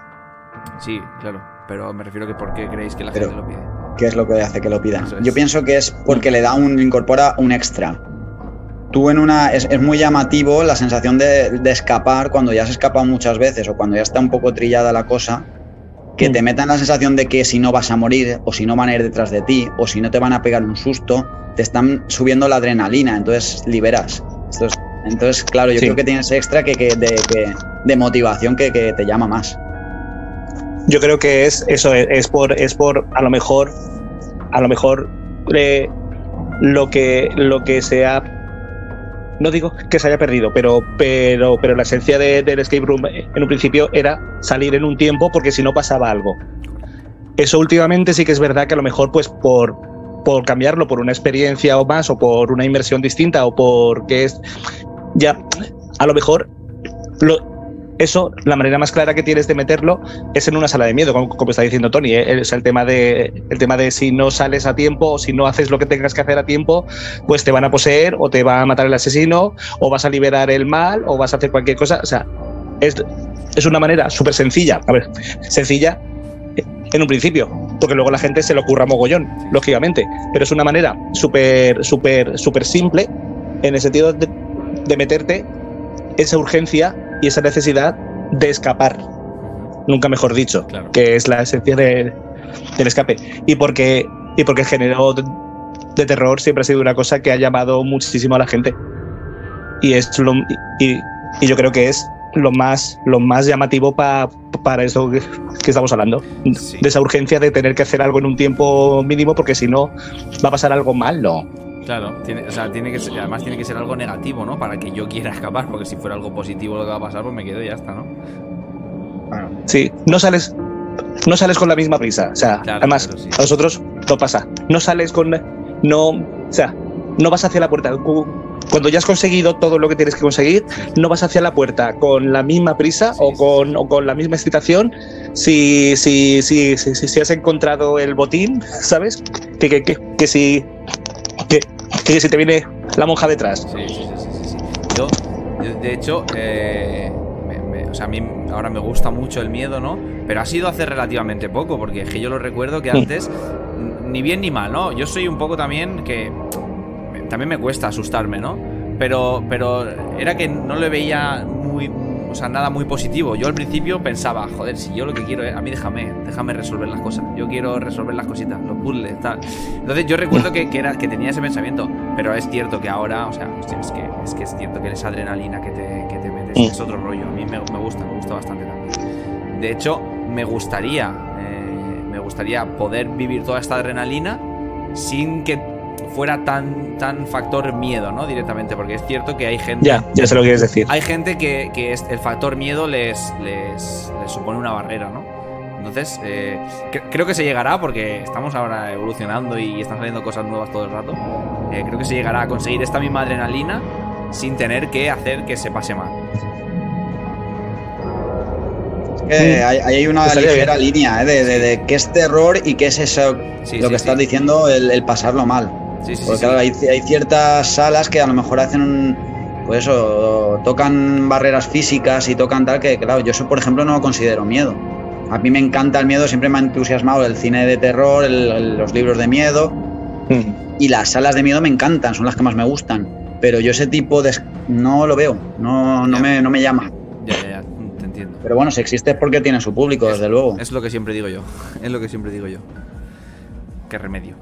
B: Sí, claro. Pero me refiero que por qué creéis que la
D: Pero-
B: gente lo pide.
D: ¿Qué es lo que hace que lo
B: es.
D: Yo pienso que es porque le da un, le incorpora un extra. Tú en una. Es, es muy llamativo la sensación de, de escapar cuando ya has escapado muchas veces o cuando ya está un poco trillada la cosa. Que
C: Mm.
D: te metan la sensación de que si no vas a morir, o si no van a ir detrás de ti, o si no te van a pegar un susto, te están subiendo la adrenalina, entonces liberas. Esto es- entonces, claro, yo
C: Sí.
D: creo que tienes extra que, que- de, que- de motivación que, que te llama más.
C: Yo creo que es eso, es, es por, es por a lo mejor, a lo mejor eh, lo que lo que se ha no digo que se haya perdido, pero pero pero la esencia de- del escape room en un principio era salir en un tiempo porque si no pasaba algo. Eso últimamente sí que es verdad que a lo mejor pues por por cambiarlo por una experiencia o más o por una inversión distinta o porque es ya a lo mejor lo, eso, la manera más clara que tienes de meterlo es en una sala de miedo, como, está diciendo Tony. ¿eh? Es el tema, de, el tema de si no sales a tiempo o si no haces lo que tengas que hacer a tiempo, pues te van a poseer o te va a matar el asesino o vas a liberar el mal o vas a hacer cualquier cosa. O sea, es, es una manera súper sencilla. A ver, sencilla en un principio, porque luego la gente se le ocurra mogollón, lógicamente. Pero es una manera súper, súper, súper simple en el sentido de, de meterte esa urgencia y esa necesidad de escapar, nunca mejor dicho,
B: Claro.
C: que es la esencia de- del escape. Y porque, y porque el género de, terror siempre ha sido una cosa que ha llamado muchísimo a la gente. Y, es lo, y, y yo creo que es lo más, lo más llamativo pa- para eso que, que estamos hablando.
B: Sí.
C: De esa urgencia de tener que hacer algo en un tiempo mínimo porque si no va a pasar algo malo.
B: Claro, tiene, o sea, tiene que ser, además tiene que ser algo negativo, ¿no? Para que yo quiera escapar, porque si fuera algo positivo lo que va a pasar, pues me quedo y ya está, ¿no?
C: Sí, no sales, no sales con la misma prisa. O sea,
B: Claro,
C: además,
B: sí.
C: a nosotros no pasa. No sales con. No. O sea, no vas hacia la puerta. Cu- Cuando ya has conseguido todo lo que tienes que conseguir, no vas hacia la puerta con la misma prisa
B: Sí,
C: o,
B: sí,
C: con, o con la misma excitación si, si, si, si, si- si has encontrado el botín, ¿sabes? Que, que, que, que si. Que, si te viene la monja detrás.
B: Sí, sí, sí, sí, sí. Yo, yo, de hecho, eh, me- me- o sea, a mí ahora me gusta mucho el miedo, ¿no? Pero ha sido hace relativamente poco, porque es que yo lo recuerdo que
C: Mm.
B: antes, ni bien ni mal, ¿no? Yo soy un poco también que también me cuesta asustarme, ¿no? Pero, pero era que no le veía muy, o sea, nada muy positivo. Yo al principio pensaba, joder, si yo lo que quiero es, a mí déjame, déjame resolver las cosas. Yo quiero resolver las cositas, los puzzles, tal. Entonces yo recuerdo que, que era, que tenía ese pensamiento, pero es cierto que ahora, o sea, hostia, es, que, es que es cierto que esa adrenalina que te, que te metes es otro rollo. A mí me, me gusta, me gusta bastante también. De hecho, me gustaría, eh, me gustaría poder vivir toda esta adrenalina sin que fuera tan, tan factor miedo, ¿no? Directamente, porque es cierto que hay gente...
C: Ya, ya sé lo que quieres decir.
B: Hay gente que, que es- el factor miedo les, les, les supone una barrera, ¿no? Entonces, eh, cre- creo que se llegará porque estamos ahora evolucionando y están saliendo cosas nuevas todo el rato. Eh, creo que se llegará a conseguir esta misma adrenalina sin tener que hacer que se pase mal.
D: Eh, hay, hay una ligera
C: bien.
D: línea eh, de, de- de qué es terror y qué es eso,
B: Sí,
D: lo
B: sí,
D: que
B: sí.
D: estás diciendo, el, el pasarlo mal.
B: Sí, sí, sí,
D: Porque
B: sí.
D: claro, hay, hay ciertas salas que a lo mejor hacen un. Pues eso, tocan barreras físicas y tocan tal que, claro, yo eso, por ejemplo, no lo considero miedo. A mí me encanta el miedo, siempre me ha entusiasmado el cine de terror, el- el- los libros de miedo.
C: Mm.
D: Y las salas de miedo me encantan, son las que más me gustan. Pero yo ese tipo de... No lo veo, no, no, me, no me llama.
B: Ya, ya, ya, te entiendo.
D: Pero bueno, si existe es porque tiene su público, desde luego.
B: Es lo que siempre digo yo. [laughs] Es lo que siempre digo yo. Qué remedio.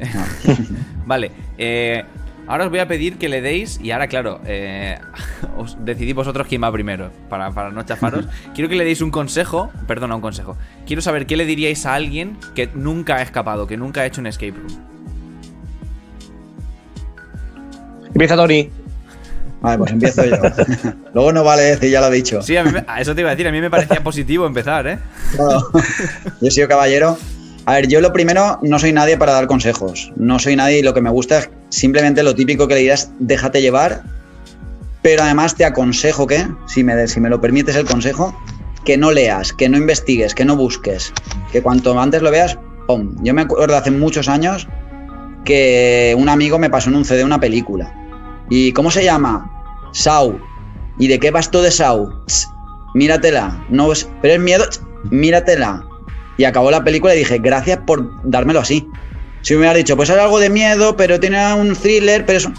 B: [laughs] vale. eh, ahora os voy a pedir que le deis. Y ahora, claro, eh, [laughs] os vosotros quién va primero. Para, para no chafaros. [laughs] Quiero que le deis un consejo. Perdona, un consejo. Quiero saber qué le diríais a alguien que nunca ha escapado, que nunca ha hecho un escape room.
C: Empieza Tony.
D: Vale, pues empiezo yo. Luego no vale decir, ya lo he dicho.
B: Sí, a mí a eso te iba a decir. A mí me parecía positivo empezar, ¿eh?
D: Yo he sido caballero. A ver, yo lo primero, no soy nadie para dar consejos. No soy nadie y lo que me gusta es simplemente lo típico que le dirás, déjate llevar. Pero además te aconsejo que, si me, si me lo permites el consejo, que no leas, que no investigues, que no busques. Que cuanto antes lo veas, ¡pum! Yo me acuerdo hace muchos años que un amigo me pasó en un CD una película. ¿Y cómo se llama? Sau. ¿Y de qué va esto de Sau? Tss, míratela. No es, pero es miedo. Tss, míratela. Y acabó la película y dije, gracias por dármelo así. Si me hubieras dicho, pues es algo de miedo, pero tiene un thriller, pero eso.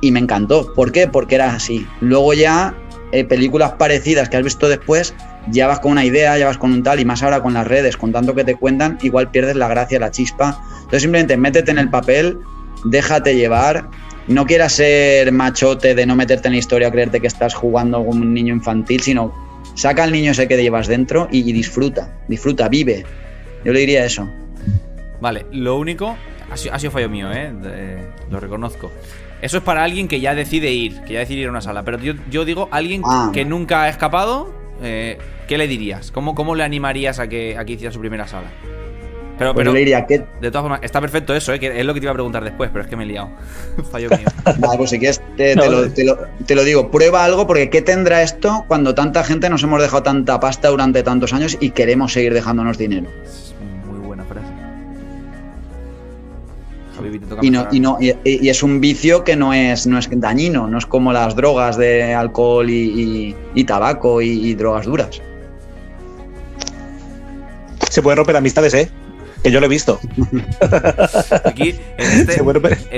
D: Y me encantó. ¿Por qué? Porque era así. Luego ya, eh, películas parecidas que has visto después, ya vas con una idea, ya vas con un tal, y más ahora con las redes, con tanto que te cuentan, igual pierdes la gracia, la chispa. Entonces simplemente métete en el papel, déjate llevar. No quieras ser machote de no meterte en la historia, creerte que estás jugando con un niño infantil, sino saca al niño ese que llevas dentro y, y disfruta, disfruta, vive. Yo le diría eso.
B: Vale, lo único. Ha sido, ha sido fallo mío, ¿eh? De- lo reconozco. Eso es para alguien que ya decide ir, que ya decide ir a una sala. Pero yo, yo digo, alguien
D: Ah.
B: que nunca ha escapado, eh, ¿qué le dirías? ¿Cómo, ¿Cómo le animarías a que, a que hiciera su primera sala? Pero,
D: Pues
B: pero
D: yo le diría que,
B: de todas formas, está perfecto eso, ¿eh? Que es lo que te iba a preguntar después, pero es que me he liado. [laughs] fallo mío. [laughs]
D: Vale, pues si quieres, te,
C: No,
D: te lo,
C: no.
D: te lo- te lo digo, prueba algo, porque ¿qué tendrá esto cuando tanta gente nos hemos dejado tanta pasta durante tantos años y queremos seguir dejándonos dinero?
B: Es muy buena frase. Javi, te toca
D: Y, no, y, no, y, y es un vicio que no es, no es dañino, no es como las drogas de alcohol y, y- y tabaco y, y drogas duras.
C: Se puede romper amistades, ¿eh? Que yo lo he visto. [laughs]
B: Aquí, en, este-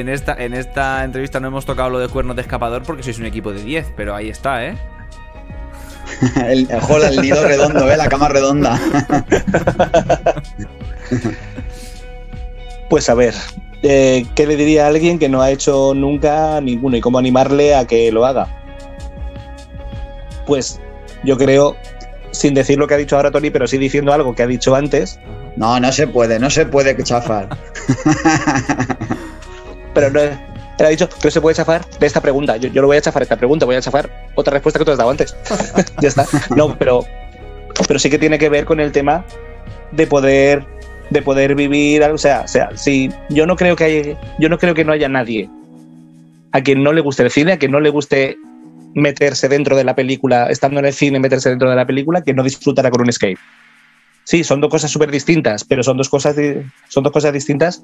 B: en esta, en esta entrevista no hemos tocado lo de cuernos de escapador porque sois un equipo de 10, pero ahí está, ¿eh? [laughs]
D: El, el, joder, el nido redondo, ¿eh? la cama redonda. [laughs]
C: Pues a ver, eh, ¿qué le diría a alguien que no ha hecho nunca ninguno y cómo animarle a que lo haga? Pues yo creo, sin decir lo que ha dicho ahora Tony, pero sí diciendo algo que ha dicho antes,
D: No, no se puede, no se puede chafar. [laughs]
C: pero no él ha dicho que no se puede chafar de esta pregunta. Yo, yo lo voy a chafar esta pregunta, voy a chafar otra respuesta que tú has dado antes. [laughs] ya está. No, pero, pero sí que tiene que ver con el tema de poder de poder vivir, o sea, o sea, sí, yo no creo que hay, yo no creo que no haya nadie a quien no le guste el cine, a quien no le guste meterse dentro de la película, estando en el cine, meterse dentro de la película, que no disfrutará con un escape. Sí, son dos cosas súper distintas, pero son dos cosas, son dos cosas distintas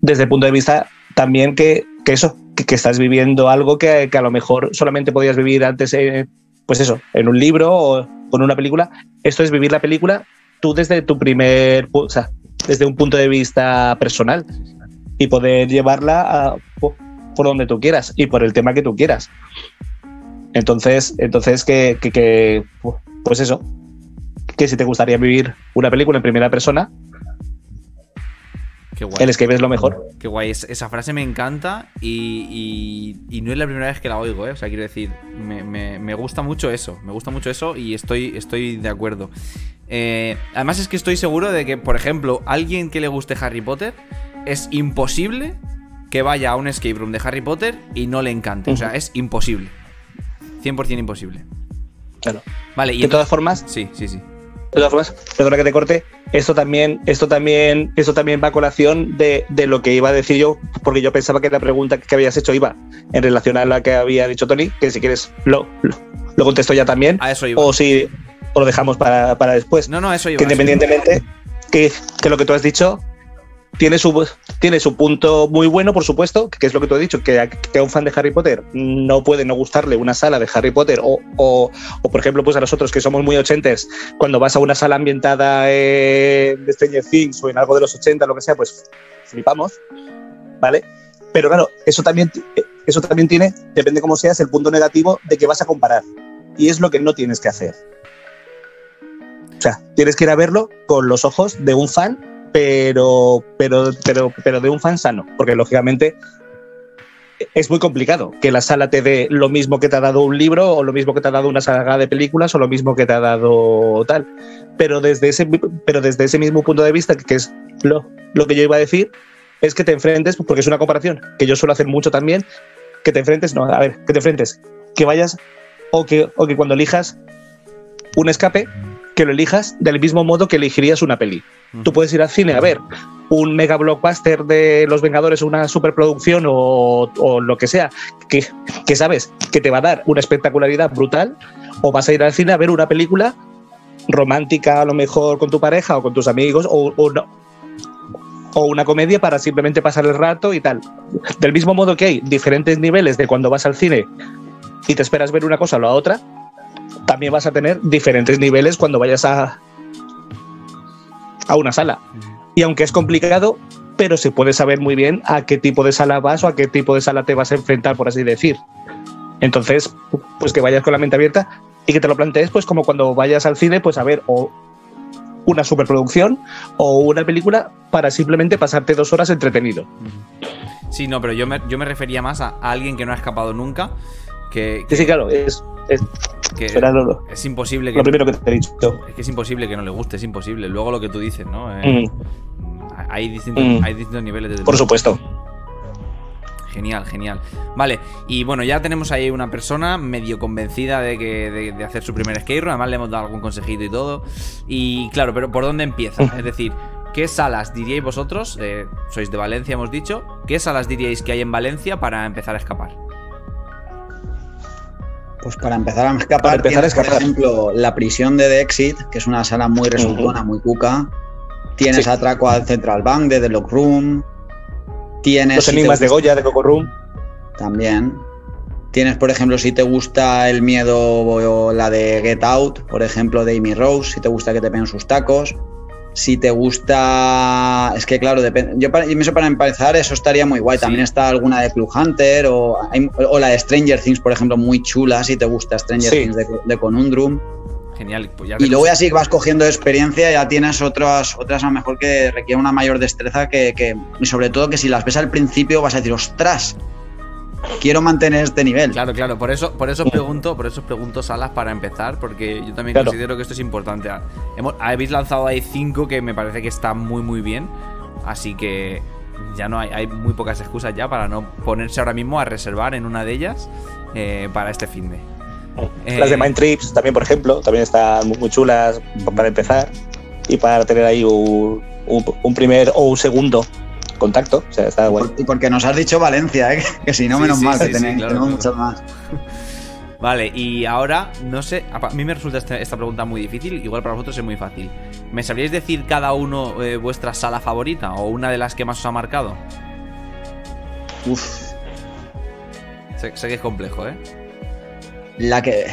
C: desde el punto de vista también que, que eso, que, estás viviendo algo que, que a lo mejor solamente podías vivir antes, eh, pues eso, en un libro o con una película. Esto es vivir la película tú desde tu primer, o sea, desde un punto de vista personal y poder llevarla por donde tú quieras y por el tema que tú quieras. Entonces, entonces que, que- que, pu- pues eso, que si te gustaría vivir una película en primera persona,
B: Qué guay.
C: el escape es lo mejor.
B: Qué guay. Es- esa frase me encanta y, y- y no es la primera vez que la oigo, ¿eh? O sea, quiero decir, me, me- me gusta mucho eso. Me gusta mucho eso y estoy, estoy de acuerdo. Eh, además es que estoy seguro de que, por ejemplo, alguien que le guste Harry Potter, es imposible que vaya a un escape room de Harry Potter y no le encante. O sea, es imposible. 100% imposible.
C: Claro.
B: Vale, y
C: De todas formas,
B: Sí, sí, sí.
C: Perdona que te corte, esto también, esto también, esto también va a colación de, de, lo que iba a decir yo, porque yo pensaba que la pregunta que habías hecho iba en relación a la que había dicho Tony, que si quieres lo, lo, lo contesto ya también.
B: A eso iba.
C: O si o lo dejamos para, para después.
B: No, no, eso iba.
C: Que independientemente que, que lo que tú has dicho tiene su, tiene su punto muy bueno, por supuesto, que es lo que tú has dicho, que a, un fan de Harry Potter no puede no gustarle una sala de Harry Potter o, o, por ejemplo, pues a nosotros que somos muy ochentes, cuando vas a una sala ambientada en Stranger Things o en algo de los 80, lo que sea, pues flipamos, ¿vale? Pero claro, eso también, eso también tiene, depende cómo seas, el punto negativo de que vas a comparar. Y es lo que no tienes que hacer. O sea, tienes que ir a verlo con los ojos de un fan pero, pero, pero, pero de un fan sano, porque lógicamente es muy complicado que la sala te dé lo mismo que te ha dado un libro o lo mismo que te ha dado una saga de películas o lo mismo que te ha dado tal. Pero desde ese, pero desde ese mismo punto de vista, que es lo, lo que yo iba a decir, es que te enfrentes, porque es una comparación que yo suelo hacer mucho también, que te enfrentes, no, a ver, que te enfrentes, que vayas o que, o que cuando elijas un escape, que lo elijas del mismo modo que elegirías una peli. Tú puedes ir al cine a ver un mega blockbuster de Los Vengadores, una superproducción o, o lo que sea, que, que, sabes que te va a dar una espectacularidad brutal, o vas a ir al cine a ver una película romántica, a lo mejor con tu pareja o con tus amigos, o, o, no, o una comedia para simplemente pasar el rato y tal. Del mismo modo que hay diferentes niveles de cuando vas al cine y te esperas ver una cosa o la otra, también vas a tener diferentes niveles cuando vayas a, a una sala. Y aunque es complicado, pero se puede saber muy bien a qué tipo de sala vas o a qué tipo de sala te vas a enfrentar, por así decir. Entonces, pues que vayas con la mente abierta y que te lo plantees, pues como cuando vayas al cine, pues a ver o una superproducción o una película para simplemente pasarte dos horas entretenido.
B: Sí, no, pero yo me, yo me refería más a, a alguien que no ha escapado nunca. Que,
C: que, sí, claro, es, es,
B: que es imposible que
C: lo primero que te he dicho.
B: Es que es imposible que no le guste, es imposible. Luego lo que tú dices, ¿no? Eh,
C: Mm,
B: hay, distintos,
C: Mm.
B: hay distintos niveles de
C: por supuesto.
B: Genial, genial. Vale, y bueno, ya tenemos ahí una persona medio convencida de que de, de hacer su primer skate room. Además, le hemos dado algún consejito y todo. Y claro, pero ¿por dónde empieza? Es decir, ¿qué salas diríais vosotros? Eh, sois de Valencia, hemos dicho. ¿Qué salas diríais que hay en Valencia para empezar a escapar?
D: Pues para empezar a escapar,
C: Para empezar a
D: tienes, por
C: escapar.
D: ejemplo, la prisión de The Exit, que es una sala muy resultona, muy cuca. Tienes
C: Sí.
D: atraco al Central Bank de The Lock Room. Tienes.
C: Los
D: si
C: enigmas de Goya, de Coco Room.
D: También. Tienes, por ejemplo, si te gusta el miedo o la de Get Out, por ejemplo, de Amy Rose, si te gusta que te peguen sus tacos. Si te gusta. Es que, claro, depende. Yo, para, pienso para empezar, eso estaría muy guay.
B: Sí.
D: También está alguna de Clue Hunter o, hay- o la de Stranger Things, por ejemplo, muy chula, si te gusta Stranger
C: Sí.
D: Things de, de Conundrum.
B: Genial, pues ya
D: Y luego ya sí vas cogiendo experiencia, ya tienes otras, otras a lo mejor que requieren una mayor destreza que, que- y sobre todo que si las ves al principio vas a decir, ostras, quiero mantener este nivel.
B: Claro, claro, por eso, por eso os pregunto, por eso os pregunto salas para empezar, porque yo también
C: Claro.
B: considero que esto es importante. Hemos- habéis lanzado ahí cinco que me parece que está muy muy bien. Así que ya no hay, hay muy pocas excusas ya para no ponerse ahora mismo a reservar en una de ellas eh, para este fin de. Eh,
C: Las de Mind Trips también, por ejemplo, también están muy, chulas para empezar y para tener ahí un, un- un primer o un segundo contacto. O sea, está guay.
D: Y porque nos has dicho Valencia, ¿eh? [laughs] que si no,
B: Sí,
D: menos
B: sí,
D: mal,
B: sí,
D: que
B: sí,
D: tenéis-
B: claro,
D: tenemos
B: claro.
D: muchas más. [laughs]
B: Vale, y ahora, no sé, a mí me resulta este- esta pregunta muy difícil, igual para vosotros es muy fácil. ¿Me sabríais decir cada uno eh, vuestra sala favorita o una de las que más os ha marcado?
D: Uf,
B: Sé, sé que es complejo, ¿eh?
D: la que.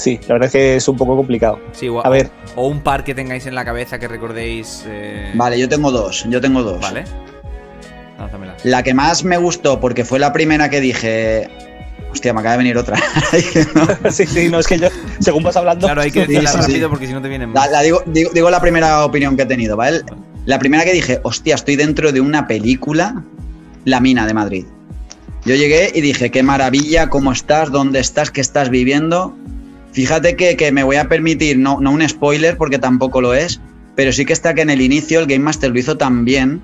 C: Sí, la verdad es que es un poco complicado.
B: Sí, o,
C: A ver.
B: o un par que tengáis en la cabeza que recordéis. eh,
D: Vale, yo tengo dos, yo tengo dos.
B: Vale. Lánzamela.
D: La que más me gustó, porque fue la primera que dije. Hostia, me acaba de venir otra. [laughs] [laughs]
C: sí, sí, no es que yo, según vas hablando.
B: Claro, hay que decirla
D: sí, sí.
B: rápido porque si no te vienen
D: La,
B: más.
D: la digo, digo, digo la primera opinión que he tenido, ¿vale? La primera que dije, hostia, estoy dentro de una película, La Mina de Madrid. Yo llegué y dije, qué maravilla, cómo estás, dónde estás, qué estás viviendo. Fíjate que, que me voy a permitir, no, no un spoiler porque tampoco lo es, pero sí que está que en el inicio el Game Master lo hizo tan bien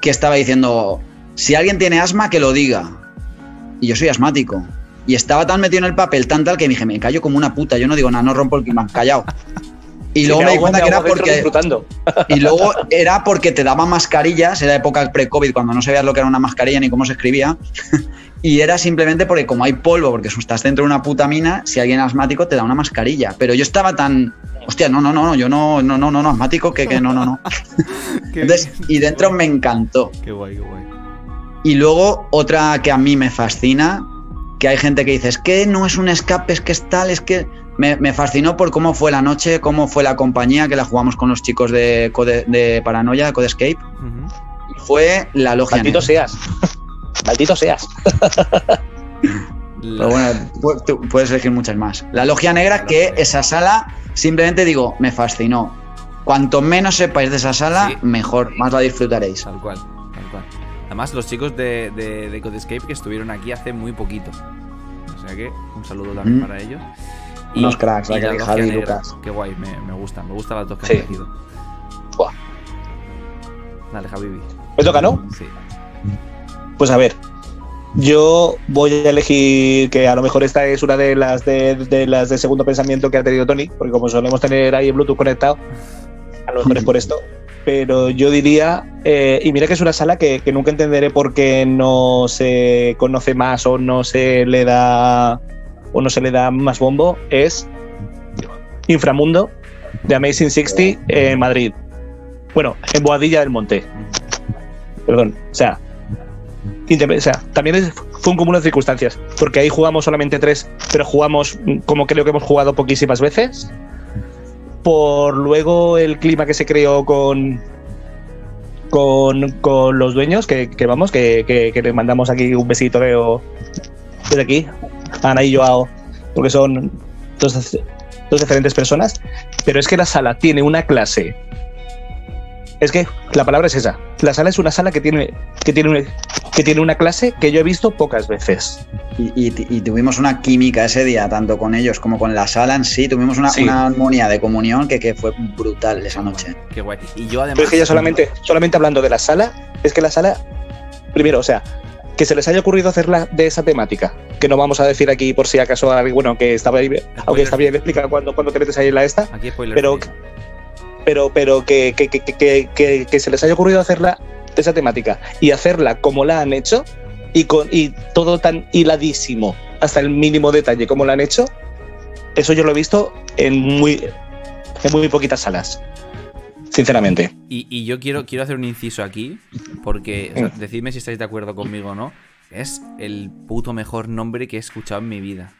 D: que estaba diciendo, si alguien tiene asma, que lo diga. Y yo soy asmático. Y estaba tan metido en el papel, tan tal, que dije, me callo como una puta, yo no digo nada, no rompo el clima, callado. Y luego
C: Sí,
D: me di cuenta que era porque.
C: disfrutando.
D: Y luego era porque te daban mascarillas, era época pre-COVID, cuando no sabías lo que era una mascarilla ni cómo se escribía. [laughs] Y era simplemente porque, como hay polvo, porque estás dentro de una puta mina, si alguien es asmático te da una mascarilla. Pero yo estaba tan. Hostia, no, no, no, no, yo no, no, no, no, no, asmático, que, que no, no, no. [laughs] Entonces, y dentro me encantó.
B: Qué guay, qué guay.
D: Y luego otra que a mí me fascina, que hay gente que dice, es que no es un escape, es que es tal, es que me, me fascinó por cómo fue la noche, cómo fue la compañía, que la jugamos con los chicos de, Code- de Paranoia, Codescape.
B: Ujú.
D: Y fue la logia.
C: Maldito
D: negra.
C: seas. Maldito seas.
B: La-
D: Pero bueno, tú puedes elegir muchas más. La logia negra, que esa sala, simplemente digo, me fascinó. Cuanto menos sepáis de esa sala,
B: Sí.
D: mejor, más la disfrutaréis.
B: Tal cual, tal cual. Además, los chicos de, de, de Codescape que estuvieron aquí hace muy poquito. O sea que un saludo también
D: Mm.
B: para ellos.
D: Unos cracks,
B: y la
D: Javi y. Lucas.
B: Qué guay, me, me gustan, me gustan las dos que
C: Sí.
B: han elegido.
C: Buah.
B: Dale, Javi.
C: Me toca, ¿no?
B: Sí.
C: Pues a ver. Yo voy a elegir que a lo mejor esta es una de las de, de las de segundo pensamiento que ha tenido Tony, porque como solemos tener ahí el Bluetooth conectado, a lo mejor es por esto. Pero yo diría, eh, y mira que es una sala que, que nunca entenderé por qué no se conoce más o no se le da o no se le da más bombo, es Inframundo de Amazing 60 en Madrid. Bueno, en Boadilla del Monte. Perdón. O sea, o sea, también fue un cúmulo de circunstancias, porque ahí jugamos solamente tres, pero jugamos como creo que hemos jugado poquísimas veces. Por luego el clima que se creó con con, con los dueños, que, vamos, que, que, les mandamos aquí un besito veo desde aquí, Ana y Joao, porque son dos, dos diferentes personas, pero es que la sala tiene una clase. Es que la palabra es esa. La sala es una sala que tiene, que tiene, que tiene una clase que yo he visto pocas veces.
D: Y, y- y tuvimos una química ese día, tanto con ellos como con la sala en sí. Tuvimos una,
C: Sí.
D: una armonía de comunión que, que fue brutal esa noche.
B: Qué guay. Y yo además.
C: Pero es que ya solamente, solamente hablando de la sala, es que la sala, primero, o sea, que se les haya ocurrido hacerla de esa temática, que no vamos a decir aquí por si acaso, bueno, que estaba ahí, aunque está bien, explica cuando, cuando te metes ahí en la esta,
B: Aquí
C: pero, pero, pero que, que, que- que se les haya ocurrido hacerla de esa temática y hacerla como la han hecho y, con, y todo tan hiladísimo hasta el mínimo detalle como la han hecho, eso yo lo he visto en muy, en muy poquitas salas, sinceramente.
B: Y, y yo quiero, quiero hacer un inciso aquí, porque o sea,
C: Mm.
B: decidme si estáis de acuerdo conmigo o no. Es el puto mejor nombre que he escuchado en mi vida.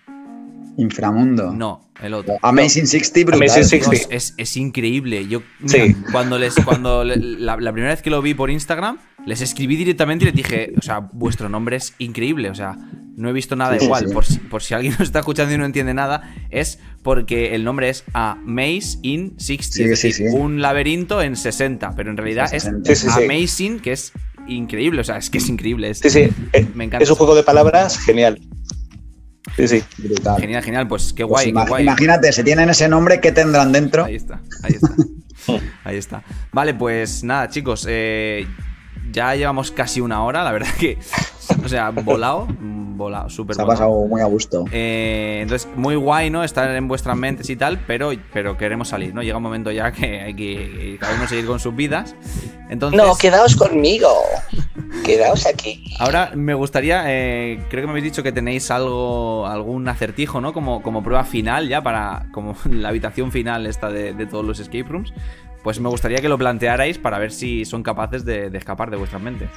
D: Inframundo.
B: No, el otro.
D: Amazing 60, brutal.
C: Amazing 60.
B: Dios, es, es increíble. Yo mira, cuando les cuando le- la, la primera vez que lo vi por Instagram, les escribí directamente y les dije, o sea, vuestro nombre es increíble, o sea, no he visto nada
D: Sí,
B: igual.
D: sí.
B: Por, si, por si alguien nos está escuchando y no entiende nada, es porque el nombre es A Maze in 60,
D: Sí,
B: es decir, un laberinto en 60, pero en realidad es
D: 60.
C: Sí, sí, sí.
B: Amazing, que es increíble, o sea, es que es increíble. Es,
C: Sí, sí, [laughs] eh,
B: Me encanta.
C: es un juego de palabras genial. Sí, sí.
D: Brutal.
B: Genial, genial, pues qué
D: Pues
B: qué guay.
D: Imagínate, si tienen ese nombre, ¿qué tendrán dentro?
B: Ahí está, ahí está. [laughs] ahí está. Vale, pues nada, chicos. eh, ya llevamos casi una hora, la verdad que. O sea, volado. Volado, súper
D: Se ha pasado muy a gusto.
B: Eh, entonces, muy guay, ¿no? Estar en vuestras mentes y tal, pero, pero queremos salir, ¿no? Llega un momento ya que hay que cada uno seguir con sus vidas. Entonces,
C: No, quedaos conmigo. Quedaos aquí.
B: ahora me gustaría, eh, creo que me habéis dicho que tenéis algo, algún acertijo, ¿no? Como, como prueba final ya para, como [laughs] la habitación final esta de, de todos los escape rooms. Pues me gustaría que lo plantearais para ver si son capaces de, de escapar de vuestras mentes.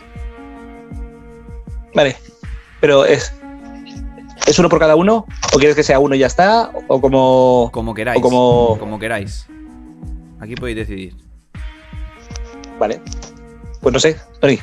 C: Vale. Pero es. ¿Es uno por cada uno? ¿O quieres que sea uno y ya está? ¿O como.?
B: Como queráis.
C: O como-
B: como queráis. Aquí podéis decidir.
C: Vale. Pues no sé, Tony.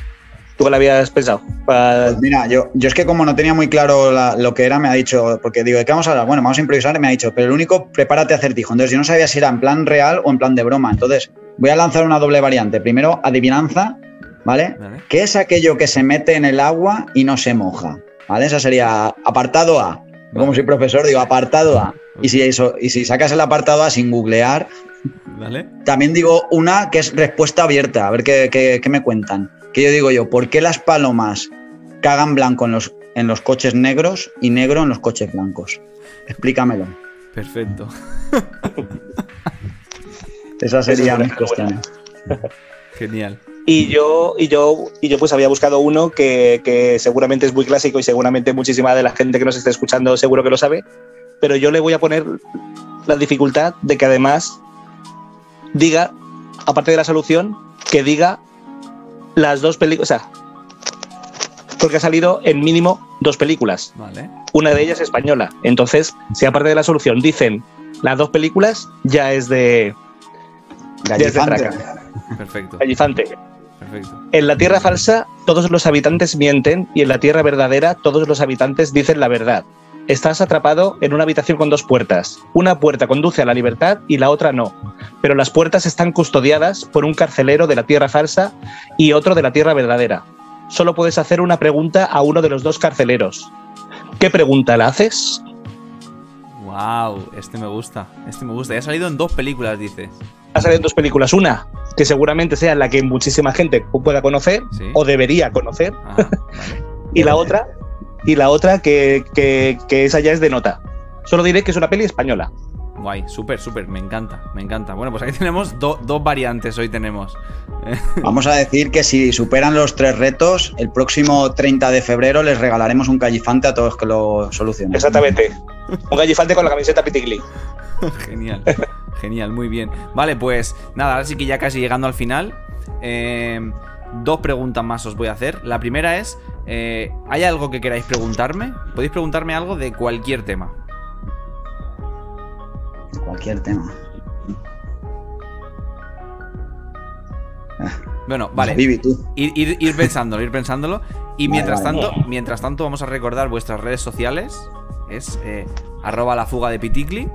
C: ¿Tú lo habías pensado?
D: Pues mira, yo, yo es que como no tenía muy claro la- lo que era, me ha dicho, porque digo, ¿de qué vamos a hablar? Bueno, vamos a improvisar, y me ha dicho, pero el único, prepárate a acertijo. Entonces yo no sabía si era en plan real o en plan de broma. Entonces voy a lanzar una doble variante. Primero, adivinanza, ¿vale?
B: ¿Vale?
D: ¿Qué es aquello que se mete en el agua y no se moja? ¿Vale? Esa sería apartado A. Como
B: Vale.
D: soy profesor, digo apartado A. Y si, eso, y si sacas el apartado A sin googlear,
B: ¿Vale?
D: también digo una que es respuesta abierta, a ver qué, qué- qué me cuentan. Que yo digo yo, ¿por qué las palomas cagan blanco en los, en los coches negros y negro en los coches blancos? Explícamelo.
B: Perfecto. [laughs]
D: Esas serían mis cuestiones.
B: Genial.
C: Y yo, y yo, y yo pues había buscado uno que, que, seguramente es muy clásico y seguramente muchísima de la gente que nos esté escuchando seguro que lo sabe, pero yo le voy a poner la dificultad de que además diga, aparte de la solución, que diga las dos películas, o sea, porque ha salido en mínimo dos películas.
B: Vale.
C: Una de ellas española. Entonces, si aparte de la solución dicen las dos películas, ya es de... Ya es de
D: Gallifante.
C: traca.
B: Perfecto.
C: Gallifante.
B: Perfecto.
C: En la tierra falsa todos los habitantes mienten y en la tierra verdadera todos los habitantes dicen la verdad. Estás atrapado en una habitación con dos puertas. Una puerta conduce a la libertad y la otra no. Pero las puertas están custodiadas por un carcelero de la tierra falsa y otro de la tierra verdadera. Solo puedes hacer una pregunta a uno de los dos carceleros. ¿Qué pregunta la haces?
B: Wow, este me gusta. Este me gusta. Ya ha salido en dos películas, dices.
C: Ha salido en dos películas. Una que seguramente sea la que muchísima gente pueda conocer
B: Sí.
C: o debería conocer.
B: Ah, [laughs] vale.
C: y la otra, y la otra que, que, que esa ya es de nota. Solo diré que es una peli española.
B: Guay, súper, súper. Me encanta, me encanta. Bueno, pues aquí tenemos do- dos variantes. Hoy tenemos. [laughs]
D: Vamos a decir que si superan los tres retos, el próximo 30 de febrero les regalaremos un callifante a todos los que lo solucionen.
C: Exactamente. Un gallifante con la camiseta Pitigli. [laughs]
B: Genial, genial, muy bien. Vale, pues nada, ahora sí que ya casi llegando al final. eh, dos preguntas más os voy a hacer. La primera es: eh, ¿hay algo que queráis preguntarme? Podéis preguntarme algo de cualquier tema.
D: Cualquier tema.
B: Bueno, vale.
D: Vivi, tú.
B: Ir, ir- ir pensándolo, ir pensándolo. Y mientras tanto, mientras tanto, vamos a recordar vuestras redes sociales. Es eh, arroba la fuga de Piticli.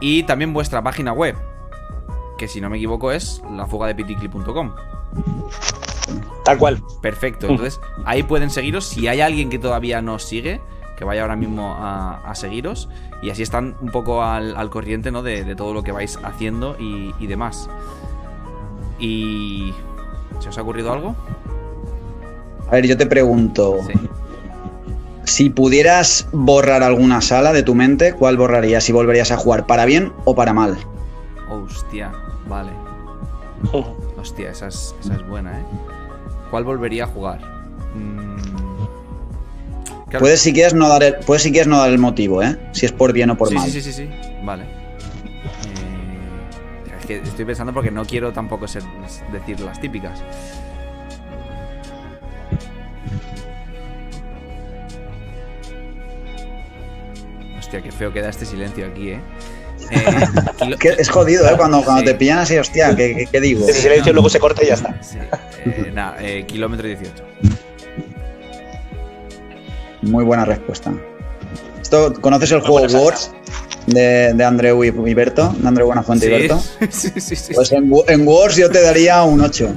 B: Y también vuestra página web. Que si no me equivoco es lafugadepiticli.com.
C: Tal cual.
B: Perfecto. Entonces, ahí pueden seguiros. Si hay alguien que todavía no os sigue, que vaya ahora mismo a, a seguiros. Y así están un poco al, al corriente, ¿no? De, de todo lo que vais haciendo y, y demás. Y. ¿Se os ha ocurrido algo?
D: A ver, yo te pregunto,
B: Sí.
D: si pudieras borrar alguna sala de tu mente, ¿cuál borrarías? ¿Si volverías a jugar para bien o para mal?
B: Hostia, vale. [laughs] Hostia, esa es, esa es buena, ¿eh? ¿Cuál volvería a jugar? Mm.
D: Puedes si quieres no dar el, puedes si quieres no dar el motivo, ¿eh? Si es por bien o por
B: sí,
D: mal.
B: sí, sí, sí, sí. Vale. Eh, es que estoy pensando porque no quiero tampoco ser, decir las típicas. Hostia, qué feo queda este silencio aquí, ¿eh? [laughs] Eh,
D: Que es jodido, ¿eh? Cuando, cuando
B: Sí.
D: te pillan así, hostia, ¿qué, qué- qué digo?
C: Ese silencio luego se corta y ya está.
B: Sí, eh, [laughs] nada, eh, kilómetro 18.
D: Muy buena respuesta. Esto, ¿Conoces el
C: Muy
D: juego. Wars de, de Andreu y y Berto? De Andreu Buenafuente y Berto. [laughs]
B: sí, sí, sí.
D: Pues en, en Wars yo te daría un 8.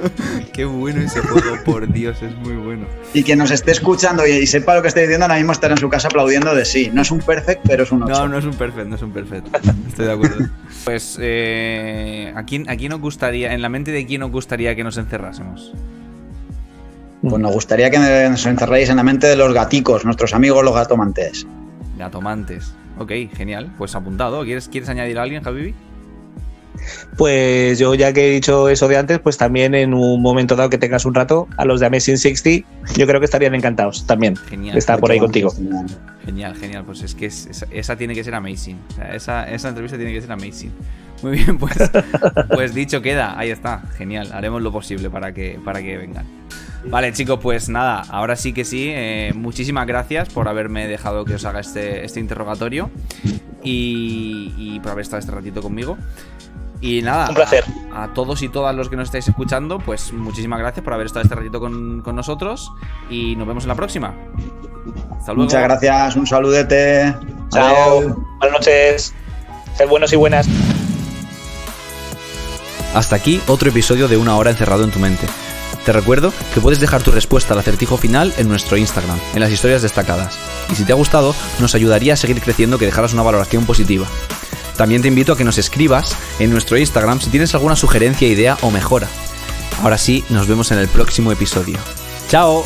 B: Qué bueno ese juego, por Dios, es muy bueno.
D: Y quien nos esté escuchando y, y sepa lo que estoy diciendo, ahora mismo estará en su casa aplaudiendo de sí. No es un perfect, pero es un 8.
B: No, no es un perfecto, no es un perfecto. Estoy de acuerdo. [laughs] Pues, eh, ¿a, quién, ¿a quién os gustaría, en la mente de quién os gustaría que nos encerrásemos?
D: Pues nos gustaría que nos encerréis en la mente de los gaticos, nuestros amigos los gatomantes.
B: Gatomantes. Ok, genial. Pues apuntado. ¿Quieres, ¿quieres añadir a alguien, Javibi?
C: Pues yo ya que he dicho eso de antes, pues también en un momento dado que tengas un rato, a los de Amazing 60, yo creo que estarían encantados también.
B: Genial.
C: de estar por ahí contigo.
B: Genial, genial. Pues es que es- esa, esa tiene que ser amazing. O sea, esa, esa entrevista tiene que ser amazing. Muy bien, pues, [laughs] pues dicho queda. Ahí está. Genial. Haremos lo posible para que, para que vengan. Vale, chicos, pues nada, ahora sí que sí. eh, muchísimas gracias por haberme dejado que os haga este, este interrogatorio y, y por haber estado este ratito conmigo. Y nada,
C: Un placer.
B: A, a todos y todas los que nos estáis escuchando, pues muchísimas gracias por haber estado este ratito con, con nosotros y nos vemos en la próxima. Hasta luego.
D: Muchas gracias, un saludete.
C: Chao. Buenas noches. Sed buenos y buenas.
B: Hasta aquí otro episodio de Una hora encerrado en tu mente. Te recuerdo que puedes dejar tu respuesta al acertijo final en nuestro Instagram, en las historias destacadas. Y si te ha gustado, nos ayudaría a seguir creciendo que dejaras una valoración positiva. También te invito a que nos escribas en nuestro Instagram si tienes alguna sugerencia, idea o mejora. Ahora sí, nos vemos en el próximo episodio. ¡Chao!